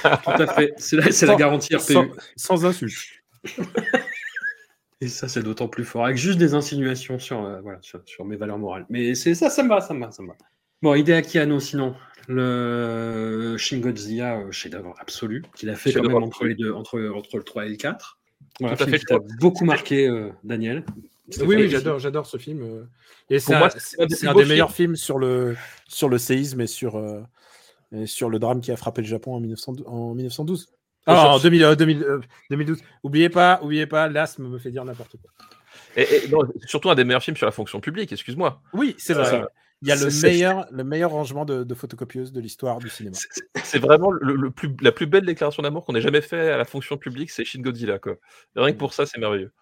là. Tout à fait. C'est la, c'est la Sans- garantie RPU. Sans, sans insulte. Et ça, c'est d'autant plus fort. Avec juste des insinuations sur, euh, voilà, sur, sur mes valeurs morales. Mais c'est ça, ça me va, ça me va, ça me va. Bon, Hideaki Anno, sinon, le Shin Godzilla, euh, chef-d'œuvre absolu, qu'il a fait quand même entre les deux, entre, entre le 3 et le 4. Voilà, Tout à fait, crois. beaucoup marqué, euh, Daniel. Oui, oui, j'adore, j'adore ce film. euh. Et c'est Pour un, moi, c'est c'est- un des meilleurs films sur le, sur le séisme et sur, euh, et sur le drame qui a frappé le Japon en, 1912. en 1912. Ah, en 2000, euh, 2000, euh, 2012. Oubliez pas, oubliez pas, l'asthme me fait dire n'importe quoi. Et, et non, c'est surtout un des meilleurs films sur la fonction publique, excuse-moi. Oui, c'est Euh, vrai. Il y a le meilleur, le meilleur rangement de, de photocopieuses de l'histoire du cinéma. C'est- vraiment le, le plus, la plus belle déclaration d'amour qu'on ait jamais fait à la fonction publique, c'est Shin Godzilla. Quoi. Et rien que pour ça, c'est merveilleux.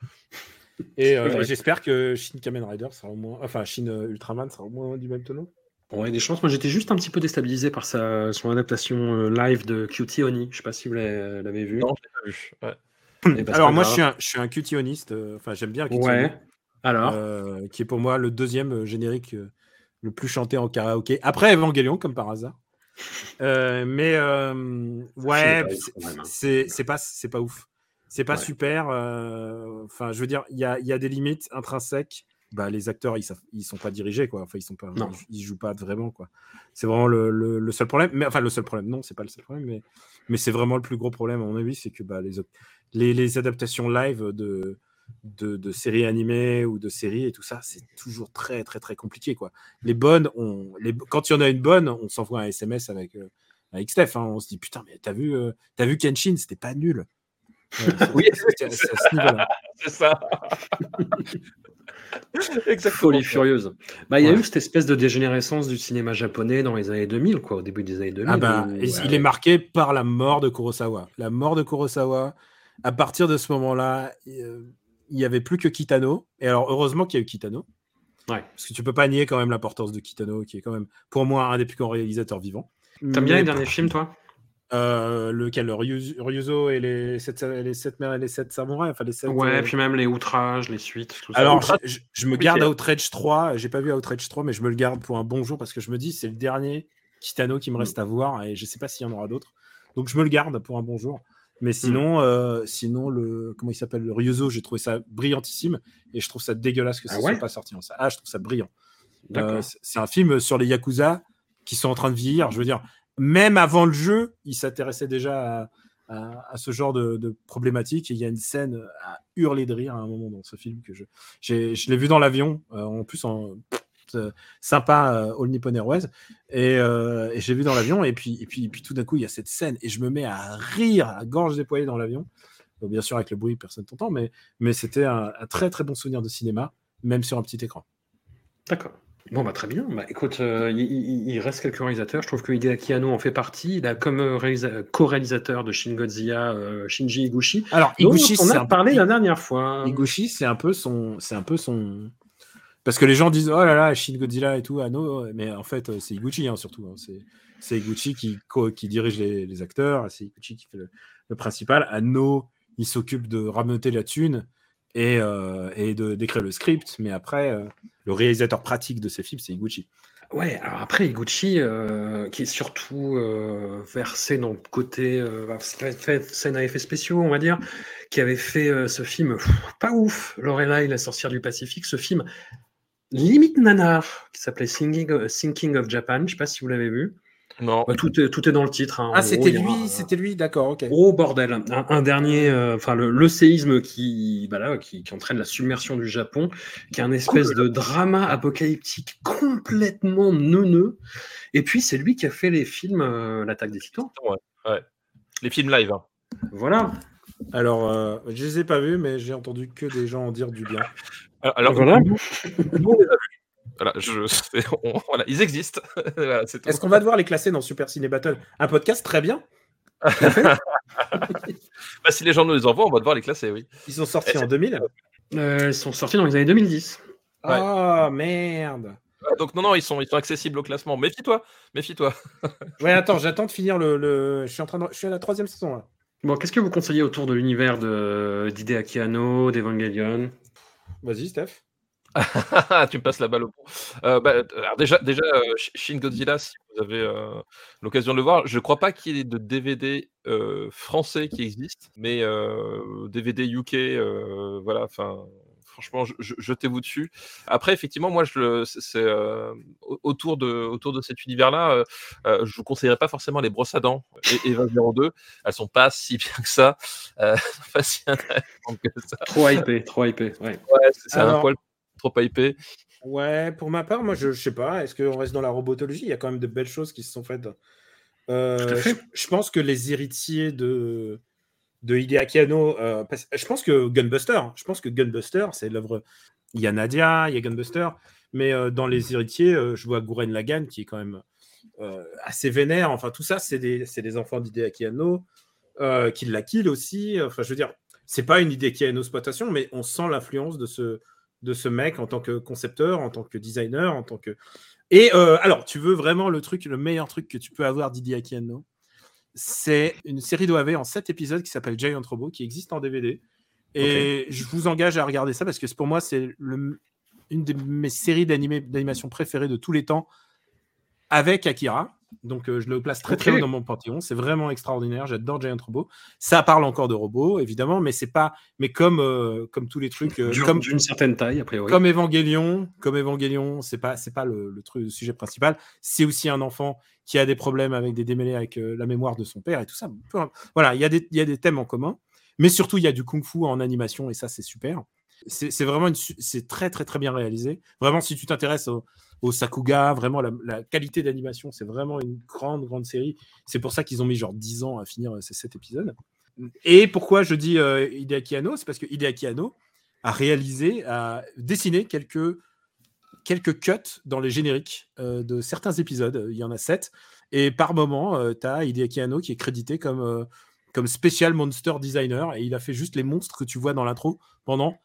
Et, euh, et j'espère que Shin Kamen Rider sera au moins, enfin Shin euh, Ultraman sera au moins du même tonneau. Bon, il y a des chances. Moi, j'étais juste un petit peu déstabilisé par sa, son adaptation euh, live de Cutie Oni. Je sais pas si vous l'avez vu. Non, je l'ai pas vu. Ouais. Eh ben, Alors moi, grave. je suis un, je suis un cutioniste. euh, Enfin, j'aime bien Cutie Ouais. Oni, Alors, euh, qui est pour moi le deuxième générique euh, le plus chanté en karaoké après Evangelion, comme par hasard. Euh, mais euh, ouais, c'est- hein. c'est pas c'est pas ouf. C'est pas Ouais. super. euh, Enfin, je veux dire, il y a, il y a des limites intrinsèques. Bah, les acteurs, ils, ils sont pas dirigés, quoi. Enfin, ils sont pas, Non. ils, jouent pas vraiment, quoi. C'est vraiment le, le- le seul problème. Mais enfin, le seul problème, non, c'est pas le seul problème, mais, mais c'est vraiment le plus gros problème à mon avis, c'est que bah, les, les adaptations live de, de, de séries animées ou de séries et tout ça, c'est toujours très, très, très compliqué, quoi. Les bonnes, on, les, quand il y en a une bonne, on s'envoie un SMS avec, euh, avec Steph. hein. on se dit putain, mais t'as vu, euh, t'as vu Kenshin, c'était pas nul. Ouais, Oui, c'est- c'est à ce ça. Exactement. folie furieuse. Bah, il y a Ouais. eu cette espèce de dégénérescence du cinéma japonais dans les années 2000, quoi, au début des années 2000. Ah bah, où, et ouais, il est marqué par la mort de Kurosawa. La mort de Kurosawa, à partir de ce moment-là, euh, il n'y avait plus que Kitano. Et alors, heureusement qu'il y a eu Kitano. Ouais. Parce que tu peux pas nier quand même l'importance de Kitano, qui est quand même, pour moi, un des plus grands réalisateurs vivants. T'aimes bien les derniers films, toi? Euh, Lequel? Le Ryuzo, Ryuzo et les sept, les sept mères et les sept samouraïs enfin les sept, Ouais, euh, puis même les outrages, les suites, tout ça. Alors, Outrage, je, me garde c'est- Outrage 3. J'ai pas vu Outrage 3, mais je me le garde pour un bon jour parce que je me dis c'est le dernier Kitano qui me reste à voir et je sais pas s'il y en aura d'autres. Donc je me le garde pour un bon jour. Mais sinon, euh, sinon le comment il s'appelle le Ryuzo, j'ai trouvé ça brillantissime et je trouve ça dégueulasse que ça Ah soit pas sorti en ça. Ah, je trouve ça brillant. Euh, c'est- un film sur les yakuza qui sont en train de vieillir. Je veux dire, même avant le jeu, il s'intéressait déjà à, à- à ce genre de, de problématiques. Et il y a une scène à hurler de rire à un moment dans ce film que je, je l'ai vu dans l'avion, euh, en plus en sympa euh, All Nippon Airways, et, euh, et j'ai vu dans l'avion. Et puis, et puis, et puis tout d'un coup, il y a cette scène et je me mets à rire à gorge déployée dans l'avion. Bon, bien sûr, avec le bruit, personne t'entend, mais, mais c'était un, un très très bon souvenir de cinéma, même sur un petit écran. D'accord. Bon, bah très bien. Bah, écoute, euh, il, reste quelques réalisateurs. Je trouve que Hideaki Anno en fait partie. Il a comme euh, réalisa- co-réalisateur de Shin Godzilla euh, Shinji Higuchi. Alors, dont Higuchi, on a un parlé la dernière fois. Higuchi, c'est un peu son, c'est un peu son, parce que les gens disent oh là là, Shin Godzilla et tout, ah mais en fait euh, c'est Higuchi hein, surtout. hein. C'est, c'est Higuchi qui, qui dirige les, les acteurs, c'est Higuchi qui fait le, principal. Anno, il s'occupe de rameuter la thune et, euh, et de d'écrire le script, mais après euh, le réalisateur pratique de ces films, c'est Higuchi. Ouais, alors après, Higuchi, euh, qui est surtout versé dans le côté scène à effets spéciaux, on va dire, qui avait fait ce film pas ouf, Lorelai, la sorcière du Pacifique, ce film limite nanar, qui s'appelait Thinking, Thinking of Japan, je sais pas si vous l'avez vu. Non. Bah, tout, est, tout est dans le titre. hein. Ah, c'était lui, un- c'était lui, d'accord, ok. Gros bordel. Un, un dernier, euh, enfin le, le séisme qui, bah là, qui, qui entraîne la submersion du Japon, qui est un espèce de drama apocalyptique complètement neuneux. Et puis c'est lui qui a fait les films euh, L'attaque des titans. Les films live. hein. Voilà. Alors, euh, je les ai pas vus, mais j'ai entendu que des gens en dire du bien. Alors, Voilà. nous, nous, on les a vus. Voilà, je, c'est- on- voilà, ils existent. Voilà, c'est tout. Est-ce qu'on va devoir les classer dans Super Ciné Battle? Un podcast très bien. Bah, si les gens nous les envoient, on va devoir les classer, oui. Ils sont sortis en c'est- 2000. Euh, ils sont sortis dans les années 2010. Ouais. Oh merde. Ah, Donc non, non, ils sont, ils sont accessibles au classement. Méfie-toi, méfie-toi. Ouais, attends, j'attends de finir le, le- Je suis en train de... Je suis à la troisième saison là. Bon, qu'est-ce que vous conseillez autour de l'univers de d'Hideaki Anno, d'Evangelion? Vas-y, Steph. tu me passes la balle au pont. Euh, bah, alors déjà, déjà euh, Sh- Shin Godzilla, si vous avez euh, l'occasion de le voir, je ne crois pas qu'il y ait de DVD euh, français qui existe, mais DVD UK, voilà, enfin, Franchement, je- je- jetez-vous dessus. Après, effectivement, moi, je c'est euh, au- autour de autour de cet univers-là, euh, euh, je vous conseillerais pas forcément les brosses à dents et Eva 02. Elles sont pas si bien que ça, euh, pas si intéressantes que ça. Trop hypé, trop hypé. Ouais. Ouais, c'est c'est un poil trop hypé. Ouais, pour ma part, moi, je, je sais pas. Est-ce qu'on reste dans la robotologie? Il y a quand même de belles choses qui se sont faites. Euh, je pense que les héritiers de, de Hideaki Anno, euh, je pense que Gunbuster, je pense que Gunbuster, c'est l'œuvre. Il y a Nadia, il y a Gunbuster, mais euh, dans les héritiers, euh, je vois Gurren Lagann qui est quand même assez vénère. Enfin, tout ça, c'est des, des enfants d'Hideaki Anno, qui la kill aussi. Enfin, je veux dire, c'est pas une Hideaki Anno exploitation, mais on sent l'influence de ce, de ce mec en tant que concepteur, en tant que designer, en tant que. Et alors, tu veux vraiment le truc, le meilleur truc que tu peux avoir d'Hideaki Anno C'est une série d'OAV en 7 épisodes qui s'appelle Giant Robot, qui existe en DVD. Et je vous engage à regarder ça parce que pour moi, c'est une de mes séries d'animation préférées de tous les temps avec Akira. Donc, euh, je le place très très haut dans mon panthéon. C'est vraiment extraordinaire. J'adore Giant Robot. Ça parle encore de robots, évidemment, mais c'est pas. Mais comme, euh, comme tous les trucs. euh, Dur- comme, D'une certaine taille, a priori. comme Evangelion, comme Evangelion, c'est pas c'est pas le, le truc le sujet principal. C'est aussi un enfant qui a des problèmes avec des démêlés avec la mémoire de son père et tout ça. Voilà, il y a des il y a des thèmes en commun, mais surtout il y a du kung-fu en animation et ça c'est super. C'est c'est vraiment une c'est très très très bien réalisé. Vraiment, si tu t'intéresses au, Sakuga, vraiment la, qualité d'animation, c'est vraiment une grande grande série. C'est pour ça qu'ils ont mis genre 10 ans à finir euh, ces 7 épisodes. Et pourquoi je dis euh, Hideaki Anno C'est parce que Hideaki Anno a réalisé, a dessiné quelques, quelques cuts dans les génériques euh, de certains épisodes. Il y en a sept. Et par moment, tu as Hideaki Anno qui est crédité comme, euh, comme Special Monster Designer. Et il a fait juste les monstres que tu vois dans l'intro pendant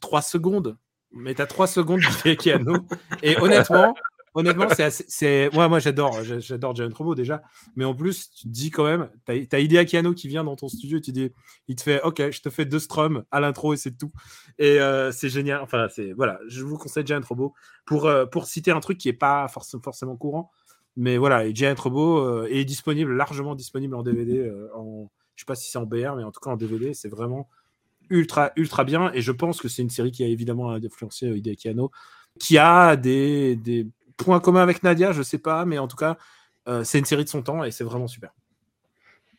3 secondes. Mais tu as 3 secondes d'Hideaki Anno. Et honnêtement, honnêtement c'est moi, moi j'adore j'a- j'adore Giant Robot déjà. Mais en plus, tu te dis quand même, tu as, Hideaki Anno qui vient dans ton studio et tu dis, il te fait OK, je te fais deux strums à l'intro et c'est tout. Et euh, c'est génial. Enfin, c'est voilà, je vous conseille Giant Robot pour, euh, pour citer un truc qui est pas forc- forcément courant. Mais voilà, et Robot euh, est disponible, largement disponible en DVD. en, je sais pas si c'est en BR, mais en tout cas en DVD, c'est vraiment ultra, ultra bien. Et je pense que c'est une série qui a évidemment influencé euh, Hideaki Anno, qui a des, des points communs avec Nadia, je sais pas, mais en tout cas, euh, c'est une série de son temps et c'est vraiment super.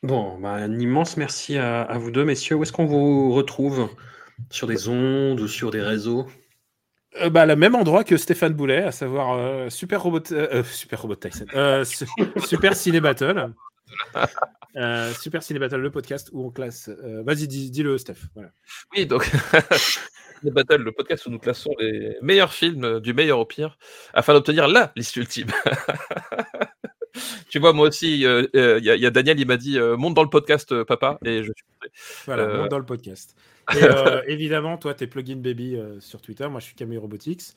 Bon, bah, un immense merci à, à vous deux, messieurs. Où est-ce qu'on vous retrouve? Sur des ondes ou sur des réseaux? Euh, bah, le même endroit que Stéphane Boulet, à savoir euh, Super Robot, Super Robot Tyson, Euh, su- Super Ciné Battle, Euh, Super Ciné Battle, le podcast où on classe. euh, Vas-y, dis- dis-le, Steph. Voilà. Oui, donc les Battle, le podcast où nous classons les meilleurs films du meilleur au pire afin d'obtenir la liste ultime. tu vois, moi aussi, il euh, euh, y, a- y a Daniel, il m'a dit euh, monte dans le podcast, papa, et je suis monté. Voilà, monte dans le podcast. Et évidemment, toi, t'es Plugin Baby sur Twitter. Moi, je suis Camille Robotics.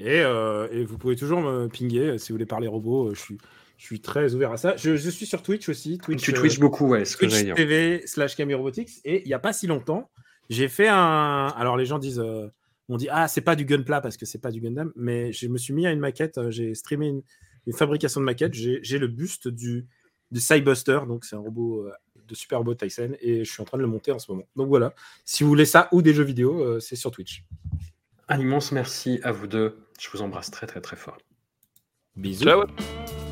Et, et vous pouvez toujours me pinguer si vous voulez parler robot. je suis, je suis très ouvert à ça. Je, je suis sur Twitch aussi. Twitch, Tu euh, twitches beaucoup, ouais, ce que Twitch dire. TV slash Camille Robotics. Et il n'y a pas si longtemps, j'ai fait un. Alors, les gens disent. euh, on dit, ah, c'est pas du Gunpla parce que c'est pas du Gundam. Mais je me suis mis à une maquette. euh, J'ai streamé une, une fabrication de maquette. J'ai j'ai le buste du, du Cybuster. Donc, c'est un robot. euh, de Super Robot Tyson et je suis en train de le monter en ce moment. Donc voilà, si vous voulez ça ou des jeux vidéo, euh, c'est sur Twitch. Un immense merci à vous deux. Je vous embrasse très très très fort. Bisous. Ciao.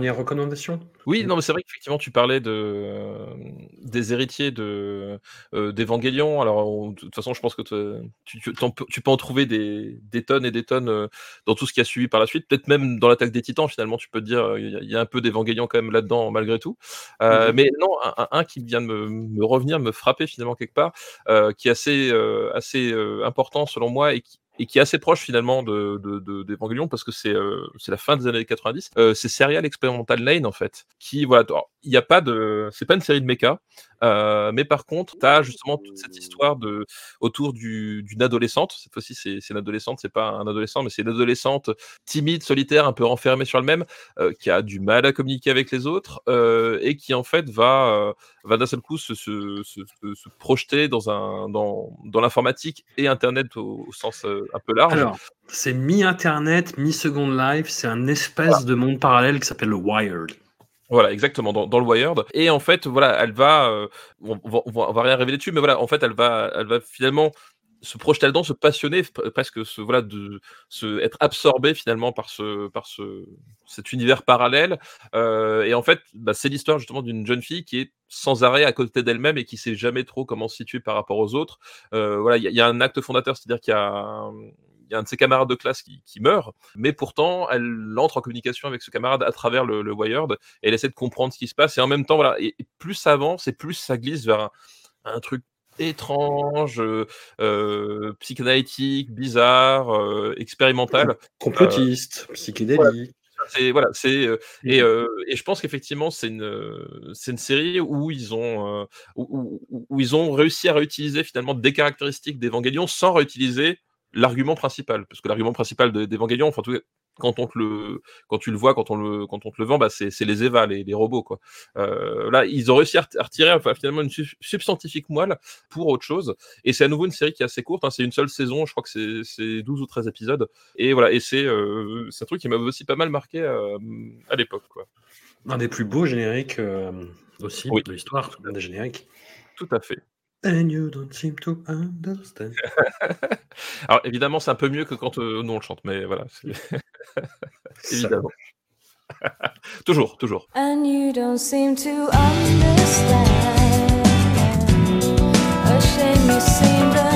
Dernière recommandation? Oui, non, mais c'est vrai qu'effectivement, tu parlais de, des héritiers de, d'Evangelion. Alors, de toute façon, je pense que tu, tu, peux en trouver des, des, tonnes et des tonnes dans tout ce qui a suivi par la suite. Peut-être même dans l'attaque des titans, finalement, tu peux te dire, il y, a un peu d'Evangelion quand même là-dedans, malgré tout. Mmh mais non, un, qui vient de me, me, revenir, me frapper finalement quelque part, qui est assez, assez important selon moi et qui, et qui est assez proche finalement de, d'Evangelion parce que c'est euh, c'est la fin des années 90. Euh, c'est Serial Experimental Lane en fait, qui voilà, il n'y a pas de, c'est pas une série de mecha, euh, mais par contre, tu as justement toute cette histoire de autour du, d'une adolescente. Cette fois-ci, c'est, c'est une adolescente, c'est pas un adolescent, mais c'est une adolescente timide, solitaire, un peu renfermée sur elle-même, qui a du mal à communiquer avec les autres et qui en fait va va d'un seul coup se, se, se, projeter dans un dans, dans l'informatique et Internet au, au sens un peu large. Alors, c'est mi-Internet, mi-Second Life, c'est un espèce de monde parallèle qui s'appelle le Wired. Voilà, exactement, dans, dans, le Wired. Et en fait, voilà, elle va, euh, on, va, on, va, rien révéler dessus, mais voilà, en fait, elle va, elle va finalement se projeter là-dedans, se passionner, presque se, voilà, de, se, être absorbé finalement par, ce, par ce, cet univers parallèle. Euh, et en fait, bah, c'est l'histoire justement d'une jeune fille qui est sans arrêt à côté d'elle-même et qui sait jamais trop comment se situer par rapport aux autres. Euh, voilà, il y, a un acte fondateur, c'est-à-dire qu'il y a un de ses camarades de classe qui, meurt, mais pourtant, elle entre en communication avec ce camarade à travers le, Wired, et elle essaie de comprendre ce qui se passe, et en même temps, voilà, et, plus ça avance, et plus ça glisse vers un, truc étrange, euh, psychanalytique, bizarre, euh, expérimental. Complotiste, euh, psychédélique. C'est voilà, c'est et, et, je pense qu'effectivement c'est une c'est une série où ils ont où, où, ils ont réussi à réutiliser finalement des caractéristiques d'Evangelion sans réutiliser l'argument principal, parce que l'argument principal d'Evangelion, enfin, tout, quand on te le, quand tu le vois, quand on le, quand on te le vend, bah, c'est les EVA, les, les, robots, quoi. Euh, là, ils ont réussi à, retirer enfin, finalement une substantifique moelle pour autre chose. Et c'est à nouveau une série qui est assez courte. Hein, c'est une seule saison, je crois que c'est 12 ou 13 épisodes. Et voilà, et c'est euh, un truc qui m'a aussi pas mal marqué euh, à l'époque, quoi. Un des plus beaux génériques euh, aussi de l'histoire, des génériques. Tout à fait. And you don't seem to understand. Alors évidemment, c'est un peu mieux que quand euh, nous on le chante, mais voilà. évidemment. toujours, toujours. And you don't seem to understand. A shame you seem to